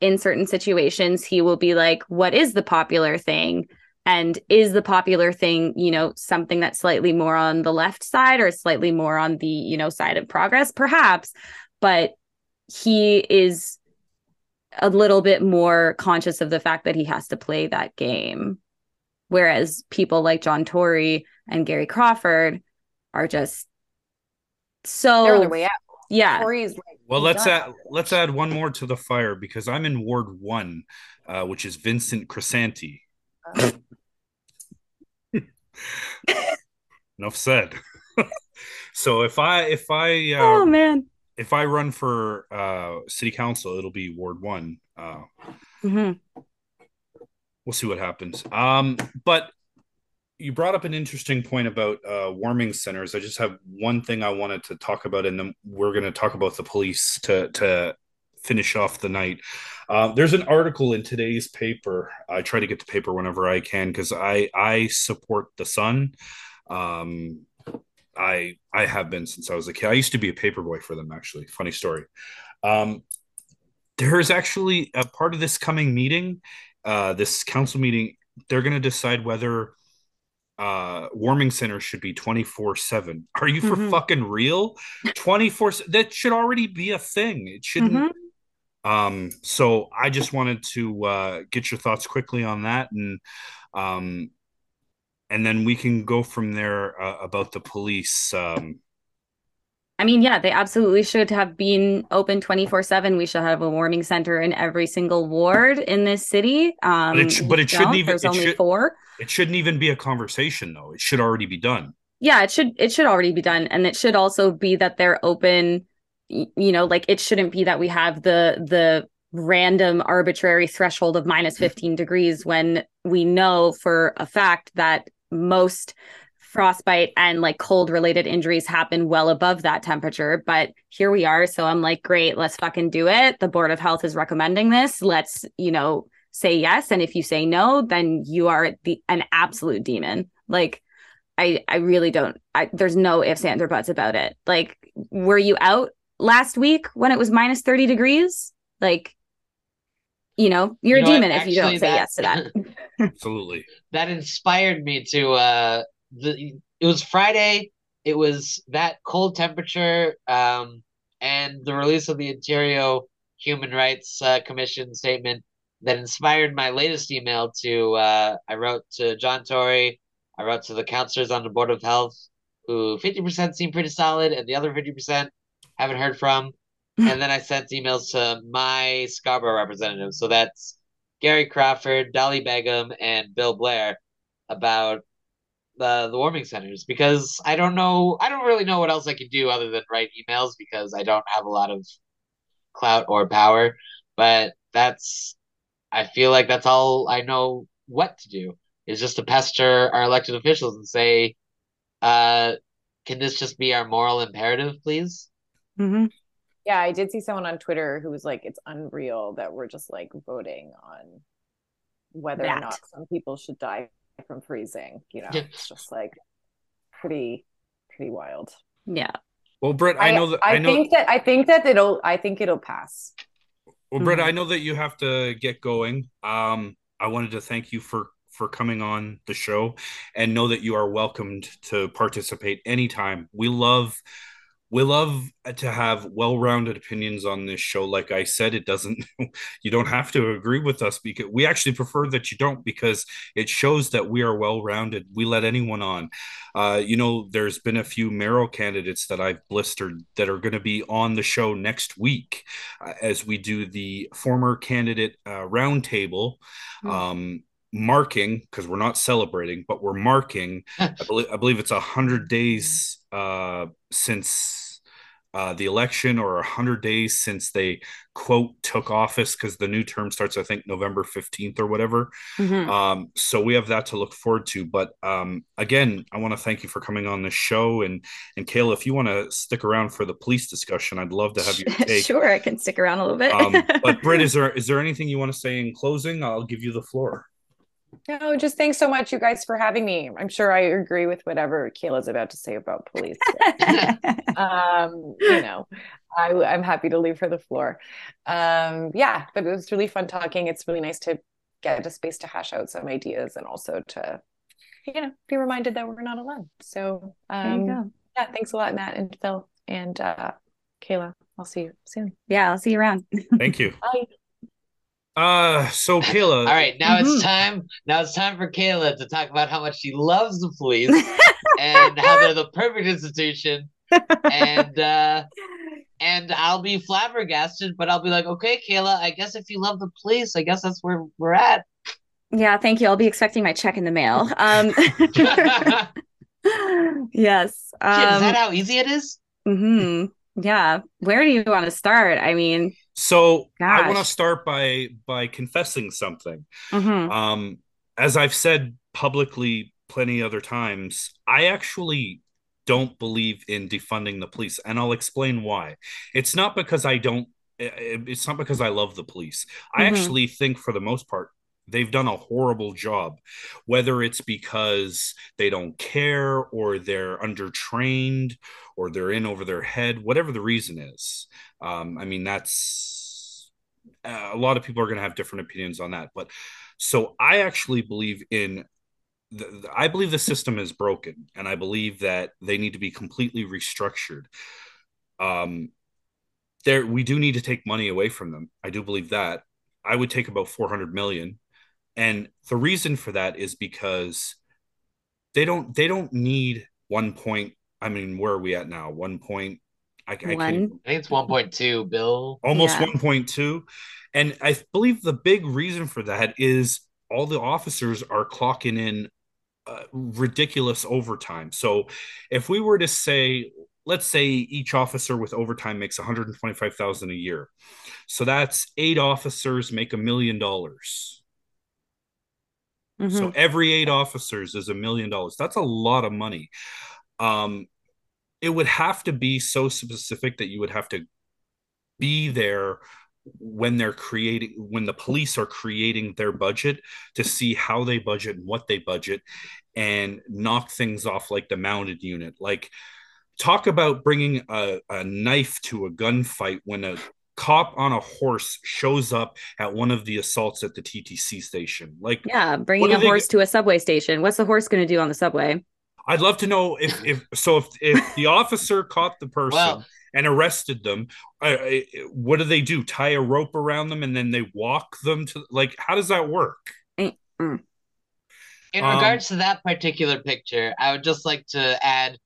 in certain situations he will be like what is the popular thing? And is the popular thing you know something that's slightly more on the left side or slightly more on the you know side of progress? Perhaps but he is a little bit more conscious of the fact that he has to play that game whereas people like John Tory and Gary Crawford are just so they're on their way out yeah. Like, well, let's add let's add one more to the fire because I'm in Ward One, uh, which is Vincent Crisanti. Uh. Enough said. so if I if I uh, oh man if I run for uh, city council, it'll be Ward One. Uh, mm-hmm. We'll see what happens. Um, but you brought up an interesting point about uh, warming centers. I just have one thing I wanted to talk about, and then we're going to talk about the police to to finish off the night. Uh, there's an article in today's paper. I try to get the paper whenever I can because I I support the Sun. Um, I I have been since I was a kid. I used to be a paper boy for them. Actually, funny story. Um, there is actually a part of this coming meeting, uh, this council meeting. They're going to decide whether uh warming centers should be 24 7 are you for mm-hmm. fucking real 24 that should already be a thing it shouldn't mm-hmm. um so i just wanted to uh get your thoughts quickly on that and um and then we can go from there uh, about the police um I mean, yeah, they absolutely should have been open 24 7. We should have a warming center in every single ward in this city. Um, but it, sh- but it shouldn't even, there's only should, four. It shouldn't even be a conversation, though. It should already be done. Yeah, it should, it should already be done. And it should also be that they're open, you know, like it shouldn't be that we have the, the, random arbitrary threshold of minus 15 degrees when we know for a fact that most frostbite and like cold related injuries happen well above that temperature. But here we are. So I'm like, great, let's fucking do it. The Board of Health is recommending this. Let's, you know, say yes. And if you say no, then you are the an absolute demon. Like, I I really don't. I, there's no ifs, ands, or buts about it. Like, were you out last week when it was minus 30 degrees? Like, you know, you're you know, a demon if you don't say that, yes to that. Absolutely. That inspired me to uh the it was Friday. It was that cold temperature, um, and the release of the Ontario Human Rights uh, Commission statement that inspired my latest email to. Uh, I wrote to John Tory. I wrote to the councilors on the Board of Health, who fifty percent seem pretty solid, and the other fifty percent haven't heard from. and then I sent emails to my Scarborough representatives. So that's Gary Crawford, Dolly Begum, and Bill Blair about the the warming centers because I don't know I don't really know what else I can do other than write emails because I don't have a lot of clout or power. But that's I feel like that's all I know what to do is just to pester our elected officials and say, uh, can this just be our moral imperative, please? Mm-hmm. Yeah, I did see someone on Twitter who was like, "It's unreal that we're just like voting on whether that. or not some people should die from freezing." You know, it's just like pretty, pretty wild. Yeah. Well, Britt, I, I know that I, I know, think that I think that it'll I think it'll pass. Well, Britt, mm-hmm. I know that you have to get going. Um, I wanted to thank you for for coming on the show and know that you are welcomed to participate anytime. We love we love to have well-rounded opinions on this show. Like i said it doesn't you don't have to agree with us because we actually prefer that you don't because it shows that we are well-rounded. We let anyone on. Uh, you know there's been a few mayoral candidates that i've blistered that are going to be on the show next week uh, as we do the former candidate uh, roundtable mm. um, marking because we're not celebrating but we're marking. I, believe, I believe it's a hundred days uh, since uh, the election or 100 days since they quote took office because the new term starts i think november 15th or whatever. Mm-hmm. um, so we have that to look forward to but um, again i want to thank you for coming on the show and and kaila if you want to stick around for the police discussion i'd love to have you take sure i can stick around a little bit. um, but britt is there is there anything you want to say in closing? I'll give you the floor no, just thanks so much, you guys, for having me. I'm sure I agree with whatever Kaila's about to say about police. um, you know, I, am happy to leave her the floor. Um, yeah, but it was really fun talking. It's really nice to get a space to hash out some ideas and also to, you know, be reminded that we're not alone. So, um, yeah, thanks a lot, Matt and Phil and uh, Kayla. I'll see you soon. Yeah, I'll see you around. Thank you. Bye. Uh, so Kaila. All right, now mm-hmm. it's time. Now it's time for Kaila to talk about how much she loves the police and how they're the perfect institution. and uh, and I'll be flabbergasted, but I'll be like, okay, Kaila, I guess if you love the police, I guess that's where we're at. Yeah, thank you. I'll be expecting my check in the mail. Um, yes. Um, Shit, is that um, how easy it is? Hmm. Yeah. Where do you want to start? I mean, so Gosh. I want to start by by confessing something. Mm-hmm. Um, as I've said publicly plenty other times, I actually don't believe in defunding the police, and I'll explain why. It's not because I don't. It's not because I love the police. Mm-hmm. I actually think, for the most part, they've done a horrible job whether it's because they don't care or they're undertrained or they're in over their head whatever the reason is. Um, i mean that's uh, a lot of people are going to have different opinions on that but so i actually believe in the, i believe the system is broken and i believe that they need to be completely restructured. Um there we do need to take money away from them. I do believe that. I would take about 400 million and the reason for that is because they don't they don't need one point i mean where are we at now? One point i, I, I think it's 1.2 bill. Almost yeah. 1.2 and i believe the big reason for that is all the officers are clocking in uh, ridiculous overtime. So if we were to say let's say each officer with overtime makes 125,000 a year. So that's eight officers make a million dollars Mm-hmm. So every eight officers is a million dollars. That's a lot of money. Um, it would have to be so specific that you would have to be there when they're creating when the police are creating their budget to see how they budget and what they budget and knock things off like the mounted unit like talk about bringing a, a knife to a gunfight when a cop on a horse shows up at one of the assaults at the TTC station. Like, yeah, bringing a horse to a subway station. What's the horse going to do on the subway? I'd love to know if, if so, if, if the officer caught the person well, and arrested them, uh, what do they do? Tie a rope around them and then they walk them to, like, how does that work? Mm. In um, regards to that particular picture, I would just like to add,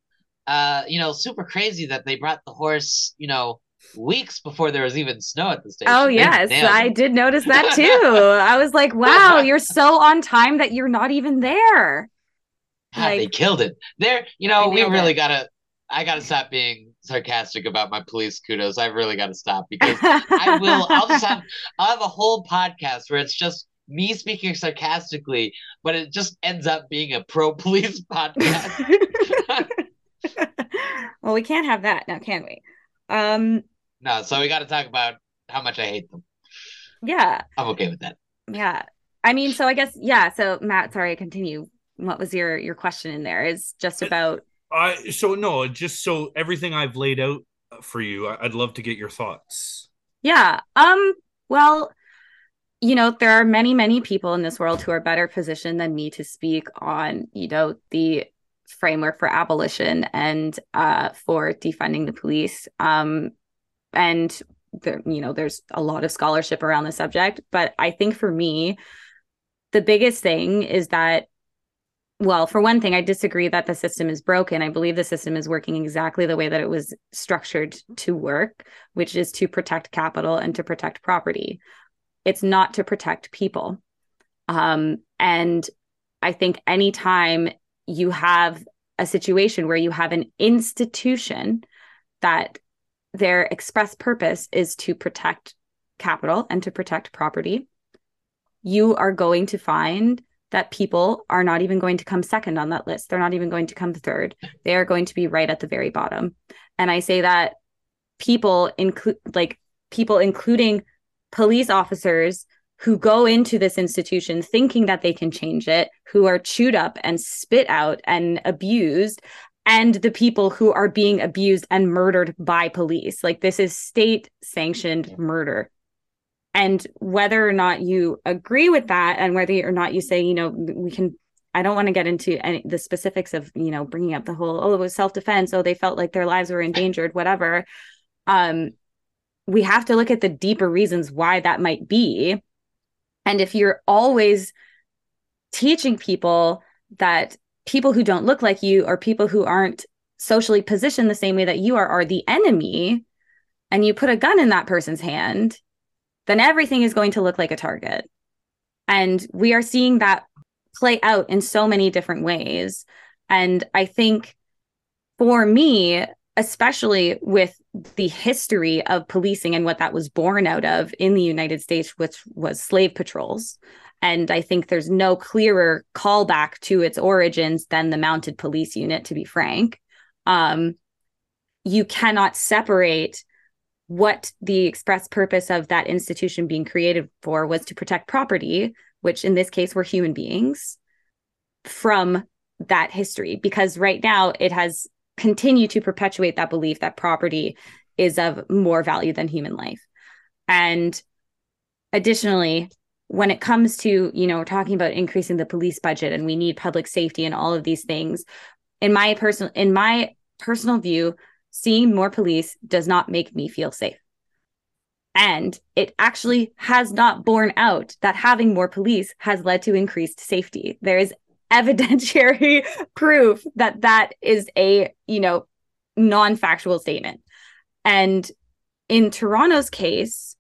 uh, you know, super crazy that they brought the horse, you know, weeks before there was even snow at the station. Oh yes, I did notice that too. I was like, "Wow, you're so on time that you're not even there." God, like, they killed it. There, you know, we really it. gotta. I gotta stop being sarcastic about my police kudos. I really gotta stop because I will. I'll just have. I'll have a whole podcast where it's just me speaking sarcastically, but it just ends up being a pro police podcast. well, we can't have that now, can we? Um, No, so we got to talk about how much I hate them. Yeah. I'm okay with that. Yeah. I mean, so I guess yeah. So Matt, sorry, continue. What was your your question in there? Is just about. I so no, just so everything I've laid out for you, I'd love to get your thoughts. Yeah. Um. Well, you know, there are many, many people in this world who are better positioned than me to speak on, you know, the framework for abolition and uh, for defunding the police. Um, and you know, there's a lot of scholarship around the subject, but I think for me, the biggest thing is that well, for one thing, I disagree that the system is broken. I believe the system is working exactly the way that it was structured to work, which is to protect capital and to protect property. It's not to protect people. Um, and I think anytime you have a situation where you have an institution that their express purpose is to protect capital and to protect property, you are going to find that people are not even going to come second on that list. They're not even going to come third. They are going to be right at the very bottom. And I say that people include like people including police officers who go into this institution thinking that they can change it, who are chewed up and spit out and abused, and the people who are being abused and murdered by police. Like this is state sanctioned murder. And whether or not you agree with that, and whether or not you say, you know, we can, I don't want to get into any the specifics of, you know, bringing up the whole, oh, it was self defense. Oh, they felt like their lives were endangered, whatever. Um, we have to look at the deeper reasons why that might be. And if you're always teaching people that people who don't look like you or people who aren't socially positioned the same way that you are are the enemy, and you put a gun in that person's hand, then everything is going to look like a target. And we are seeing that play out in so many different ways. And I think for me, especially with the history of policing and what that was born out of in the United States, which was slave patrols. And I think there's no clearer callback to its origins than the mounted police unit, to be frank. Um, you cannot separate what the express purpose of that institution being created for was to protect property, which in this case were human beings, from that history. Because right now it has continued to perpetuate that belief that property is of more value than human life. And additionally, when it comes to, you know, talking about increasing the police budget and we need public safety and all of these things, in my personal in my personal view, seeing more police does not make me feel safe. And it actually has not borne out that having more police has led to increased safety. There is evidentiary proof that that is a, you know, non-factual statement. And in Toronto's case,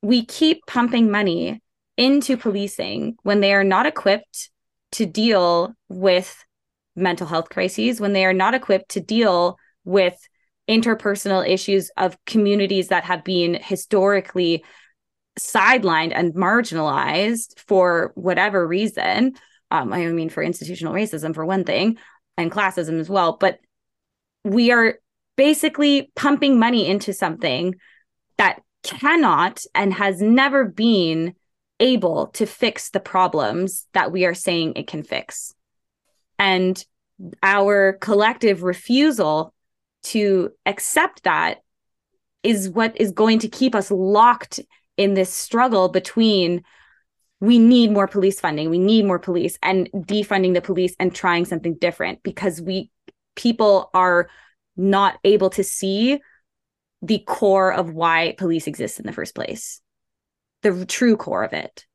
we keep pumping money into policing when they are not equipped to deal with mental health crises, when they are not equipped to deal with interpersonal issues of communities that have been historically sidelined and marginalized for whatever reason. Um, I mean, for institutional racism, for one thing, and classism as well. But we are basically pumping money into something that cannot and has never been able to fix the problems that we are saying it can fix. And our collective refusal to accept that is what is going to keep us locked in this struggle between we need more police funding we need more police and defunding the police and trying something different because we people are not able to see the core of why police exist in the first place the true core of it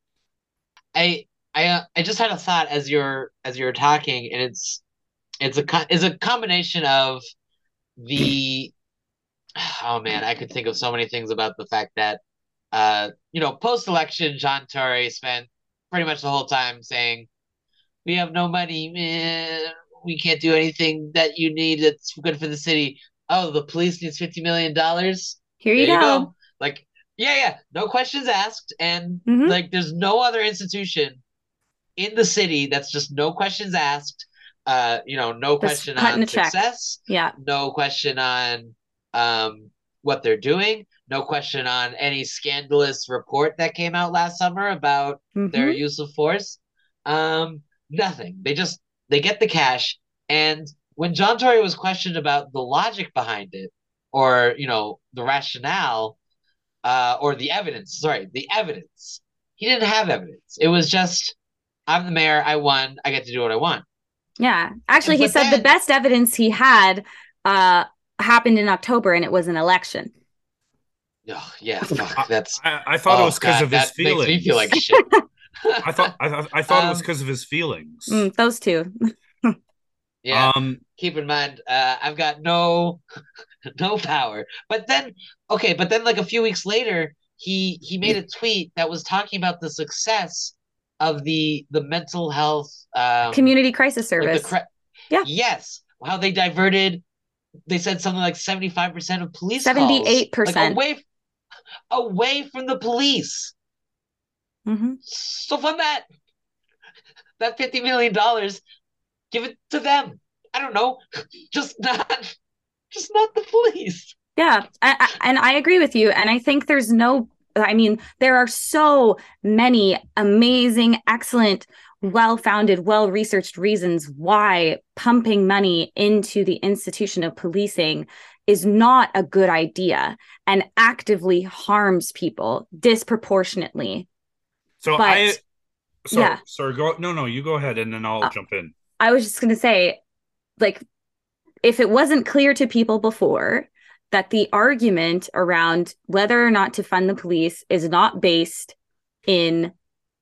i i uh, i just had a thought as you're as you're talking and it's it's a is a combination of the oh man, I could think of so many things about the fact that uh, you know, post election, John Tory spent pretty much the whole time saying, "We have no money, man. We can't do anything that you need that's good for the city." Oh, the police needs fifty million dollars. Here you, go. go. Like, yeah, yeah, no questions asked, and mm-hmm. like, there's no other institution in the city that's just no questions asked uh, you know, no question on success. Yeah. No question on um, what they're doing. No question on any scandalous report that came out last summer about mm-hmm. their use of force. Um, nothing. They just they get the cash. And when John Tory was questioned about the logic behind it, or you know the rationale, uh, or the evidence. Sorry, the evidence. He didn't have evidence. It was just, I'm the mayor. I won. I get to do what I want. Yeah, actually, and, he said then, the best evidence he had uh, happened in October, and it was an election. Oh, yeah, fuck, that's. I, I thought oh, it was because of his feelings. Makes me feel like shit. I thought I, I thought um, it was because um, of his feelings. Mm, those two. yeah. Um, keep in mind, uh, I've got no no power. But then, okay, but then like a few weeks later, he he made a tweet that was talking about the success of the the mental health um, community crisis service. Like cri- yeah. Yes. How they diverted. They said something like seventy five percent of police. Seventy eight percent away away from the police. Mm-hmm. So fund that that fifty million dollars, give it to them. I don't know, just not, just not the police. Yeah, I, I, and I agree with you. And I think there's no, I mean, there are so many amazing, excellent, well founded, well researched reasons why pumping money into the institution of policing is not a good idea and actively harms people disproportionately. So but, I, sorry, yeah. sorry, go, no, no, you go ahead and then I'll uh, jump in. I was just going to say, like, if it wasn't clear to people before, that the argument around whether or not to fund the police is not based in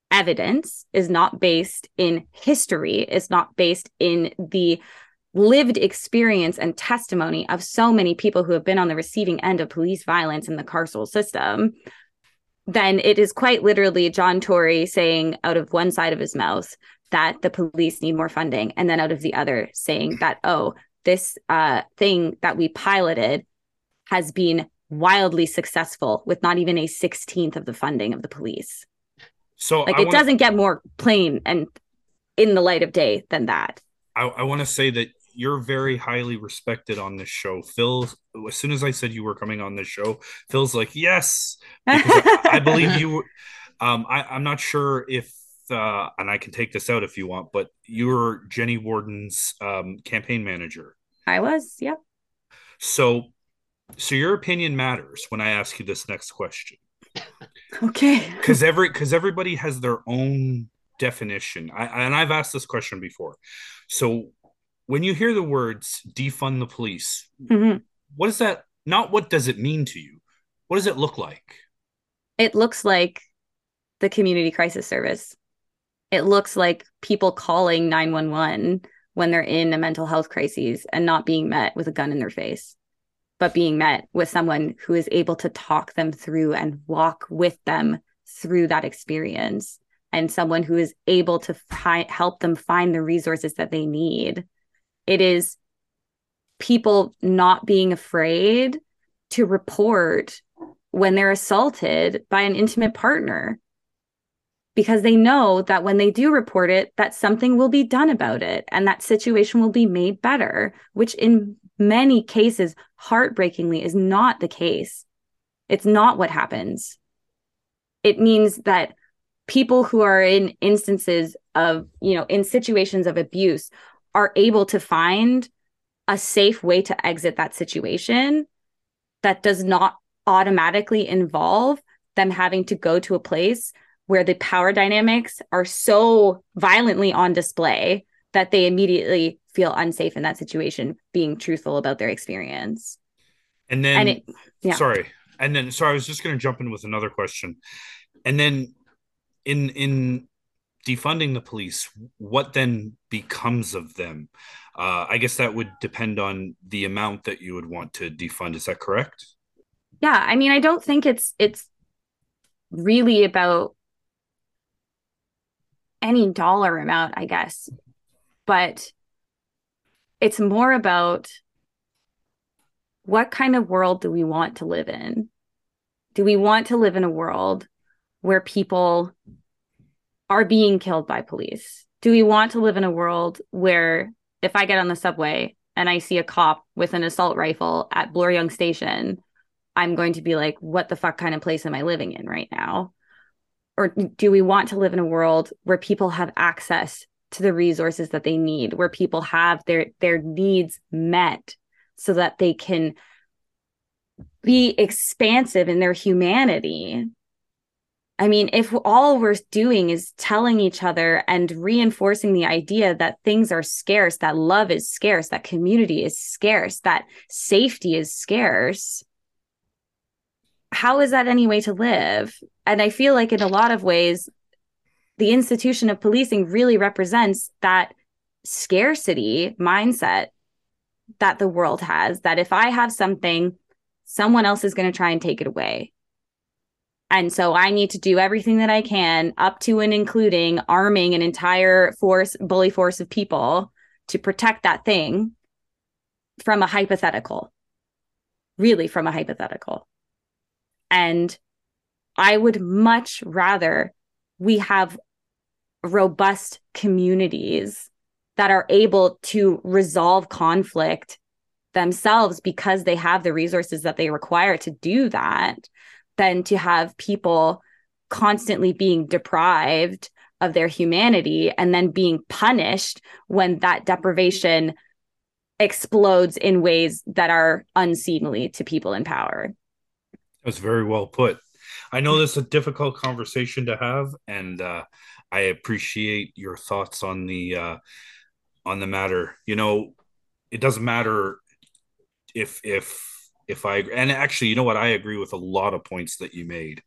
evidence, is not based in history, is not based in the lived experience and testimony of so many people who have been on the receiving end of police violence in the carceral system, then it is quite literally John Tory saying out of one side of his mouth that the police need more funding, and then out of the other saying that, oh, this uh, thing that we piloted has been wildly successful with not even a 16th of the funding of the police. So like I it wanna, doesn't get more plain and in the light of day than that. I, I want to say that you're very highly respected on this show. Phil, as soon as I said you were coming on this show, Phil's like, yes, I, I, believe you. Um, I, I'm not sure if, uh, and I can take this out if you want, but you were Jenny Warden's um, campaign manager. I was, yeah. So so your opinion matters when I ask you this next question. Okay. Because every because everybody has their own definition. I, and I've asked this question before. So when you hear the words defund the police, mm-hmm. what is that? Not what does it mean to you? What does it look like? It looks like the community crisis service. It looks like people calling 911 when they're in a mental health crisis and not being met with a gun in their face but being met with someone who is able to talk them through and walk with them through that experience and someone who is able to fi- help them find the resources that they need. It is people not being afraid to report when they're assaulted by an intimate partner because they know that when they do report it that something will be done about it and that situation will be made better which in many cases, heartbreakingly, is not the case. It's not what happens. It means that people who are in instances of, you know, in situations of abuse are able to find a safe way to exit that situation that does not automatically involve them having to go to a place where the power dynamics are so violently on display that they immediately feel unsafe in that situation being truthful about their experience. And then and it, yeah. sorry. And then sorry i was just going to jump in with another question. And then in in defunding the police what then becomes of them? Uh, i guess that would depend on the amount that you would want to defund. Is that correct? Yeah i mean i don't think it's it's really about any dollar amount i guess but it's more about what kind of world do we want to live in? Do we want to live in a world where people are being killed by police? Do we want to live in a world where if I get on the subway and I see a cop with an assault rifle at Bloor Yonge Station, I'm going to be like, what the fuck kind of place am I living in right now? Or do we want to live in a world where people have access to the resources that they need, where people have their their needs met so that they can be expansive in their humanity? I mean, if all we're doing is telling each other and reinforcing the idea that things are scarce, that love is scarce, that community is scarce, that safety is scarce, how is that any way to live? And I feel like in a lot of ways, the institution of policing really represents that scarcity mindset that the world has that if I have something, someone else is going to try and take it away and so I need to do everything that I can, up to and including arming an entire force, bully force of people to protect that thing from a hypothetical, really from a hypothetical. And I would much rather we have robust communities that are able to resolve conflict themselves because they have the resources that they require to do that than to have people constantly being deprived of their humanity and then being punished when that deprivation explodes in ways that are unseemly to people in power. That's very well put. I know this is a difficult conversation to have, and uh, I appreciate your thoughts on the uh, on the matter. You know, it doesn't matter if if if I and actually, you know what, I agree with a lot of points that you made.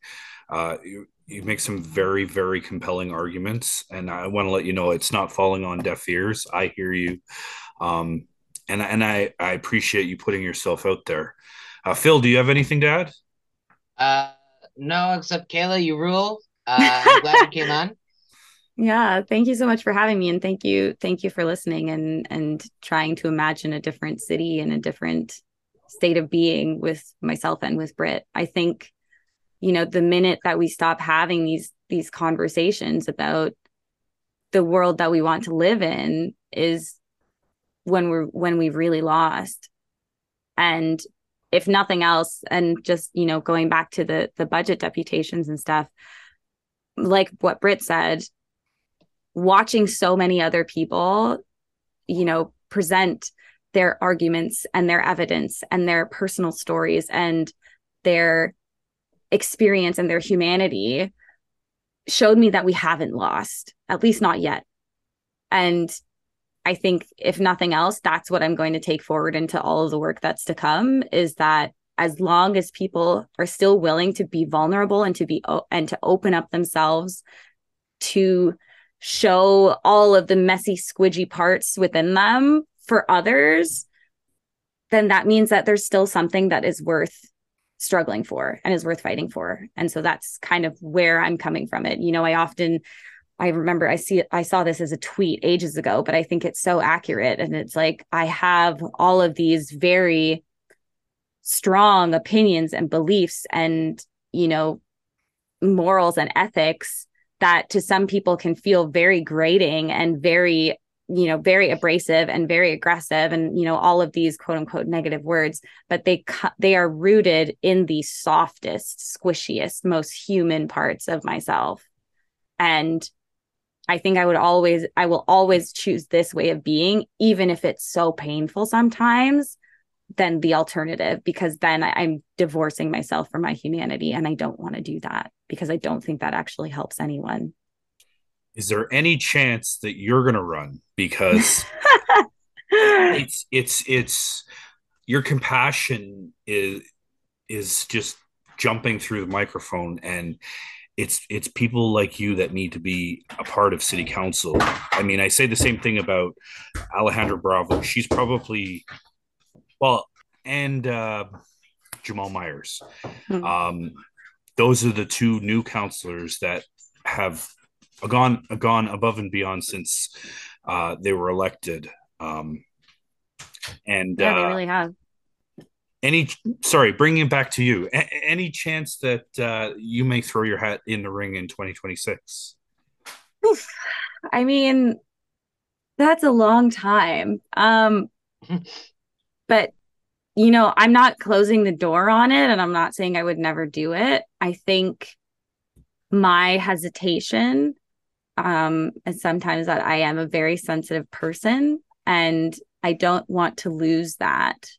Uh, you, you make some very very compelling arguments, and I want to let you know it's not falling on deaf ears. I hear you, um, and and I I appreciate you putting yourself out there. Uh, Phil, do you have anything to add? Uh, no, except Kaila, you rule. Uh, I'm glad you came on. Yeah, thank you so much for having me, and thank you, thank you for listening and and trying to imagine a different city and a different state of being with myself and with Britt. I think, you know, the minute that we stop having these these conversations about the world that we want to live in is when we're when we've really lost. And if nothing else, and just, you know, going back to the the budget deputations and stuff, like what Britt said, watching so many other people, you know, present their arguments and their evidence and their personal stories and their experience and their humanity showed me that we haven't lost, at least not yet. And I think if nothing else, that's what I'm going to take forward into all of the work that's to come is that as long as people are still willing to be vulnerable and to be and to open up themselves to show all of the messy squidgy parts within them for others, then that means that there's still something that is worth struggling for and is worth fighting for. And so that's kind of where I'm coming from it. You know, I often I remember I see I saw this as a tweet ages ago, but I think it's so accurate. And it's like I have all of these very strong opinions and beliefs and, you know, morals and ethics that to some people can feel very grating and very you know very abrasive and very aggressive and you know all of these quote unquote negative words but they they are rooted in the softest squishiest most human parts of myself. And i think i would always i will always choose this way of being even if it's so painful sometimes than the alternative because then i'm divorcing myself from my humanity and i don't want to do that because i don't think that actually helps anyone. Is there any chance that you're going to run? Because it's it's it's your compassion is is just jumping through the microphone and it's it's people like you that need to be a part of city council i mean i say the same thing about alejandra bravo she's probably well and uh jamaal myers mm-hmm. um those are the two new councilors that have gone gone above and beyond since uh, they were elected. Um, and yeah, they uh, really have. Any sorry, bringing it back to you. A- any chance that uh, you may throw your hat in the ring in 2026? I mean, that's a long time. Um, but you know, I'm not closing the door on it and I'm not saying I would never do it. I think my hesitation um is sometimes that I am a very sensitive person and I don't want to lose that.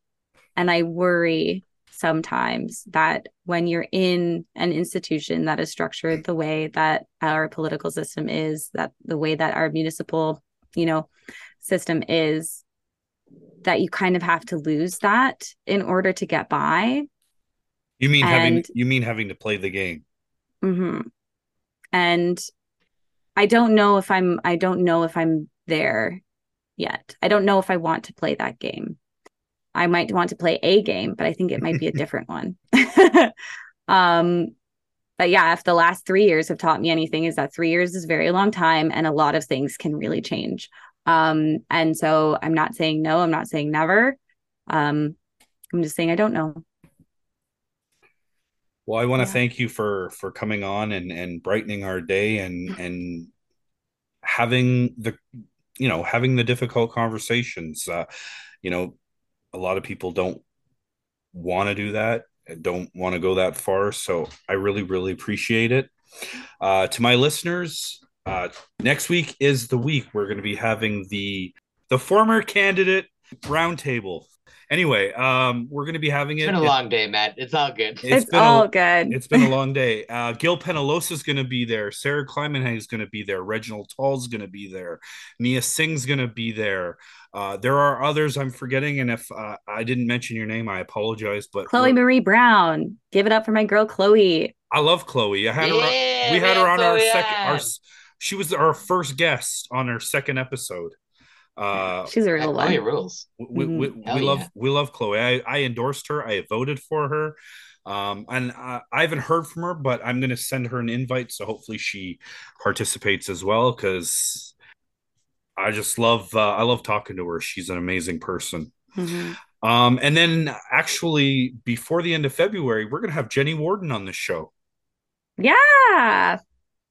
And I worry sometimes that when you're in an institution that is structured the way that our political system is, that the way that our municipal, you know, system is, that you kind of have to lose that in order to get by. You mean and, having you mean having to play the game. Mm-hmm. And I don't know if I'm I don't know if I'm there yet. I don't know if I want to play that game. I might want to play a game, but I think it might be a different one. um, but yeah, if the last three years have taught me anything, is that three years is a very long time and a lot of things can really change. Um, and so I'm not saying no, I'm not saying never. Um, I'm just saying I don't know. Well, I want to yeah. thank you for for coming on and and brightening our day and and having the you know having the difficult conversations. Uh, you know, a lot of people don't want to do that and don't want to go that far so i really really appreciate it uh, to my listeners uh, next week is the week we're going to be having the the former candidate roundtable Anyway, um, we're going to be having it. It's been a long day, Matt. It's all good. It's, it's all a, good. It's been a long day. Uh, Gil Penalosa is going to be there. Sarah Kleiman is going to be there. Reginald Tull is going to be there. Mia Singh's going to be there. Uh, there are others I'm forgetting, and if uh, I didn't mention your name, I apologize. But Chloe Marie Brown, give it up for my girl Chloe. I love Chloe. I had yeah, her. We had her on our second. Our she was our first guest on our second episode. Uh, She's a real one. rules. We, we, mm-hmm. we love we love Chloe. I, I endorsed her. I voted for her. Um, and I, I haven't heard from her, but I'm going to send her an invite. So hopefully she participates as well. Cause I just love, uh, I love talking to her. She's an amazing person. Mm-hmm. Um, and then actually before the end of February, we're going to have Jenny Warden on the show. Yeah.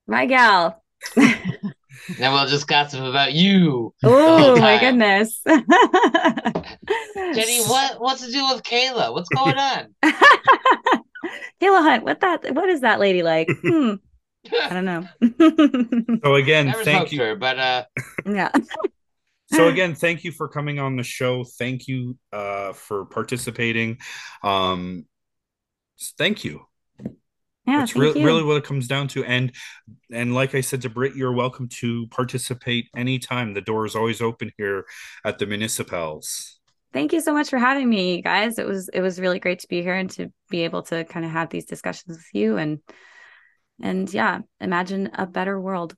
My gal. Then we'll just gossip about you. Oh my goodness. Jenny, what what's to do with Kaila? What's going on? Kaila Hunte, what that what is that lady like? Hmm. I don't know. so again, Never thank you. Her, but uh yeah. so again, thank you for coming on the show. Thank you uh for participating. Um thank you. Yeah, that's re- really what it comes down to. And and like I said to Britt, you're welcome to participate anytime. The door is always open here at the municipals. Thank you so much for having me, guys. It was it was really great to be here and to be able to kind of have these discussions with you and and yeah, imagine a better world.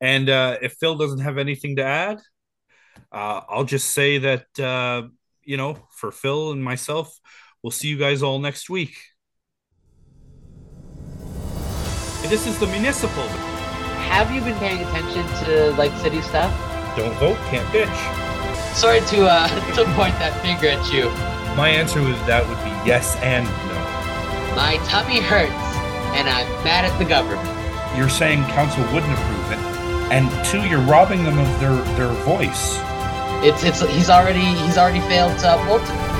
And uh, if Phil doesn't have anything to add, uh, I'll just say that uh, you know, for Phil and myself, we'll see you guys all next week. This is the municipal. Have you been paying attention to like city stuff? Don't vote, can't bitch. Sorry to uh to point that finger at you. My answer with that would be yes and no. My tummy hurts, and I'm mad at the government. You're saying council wouldn't approve it, and two, you're robbing them of their their voice. It's it's he's already he's already failed to uphold it.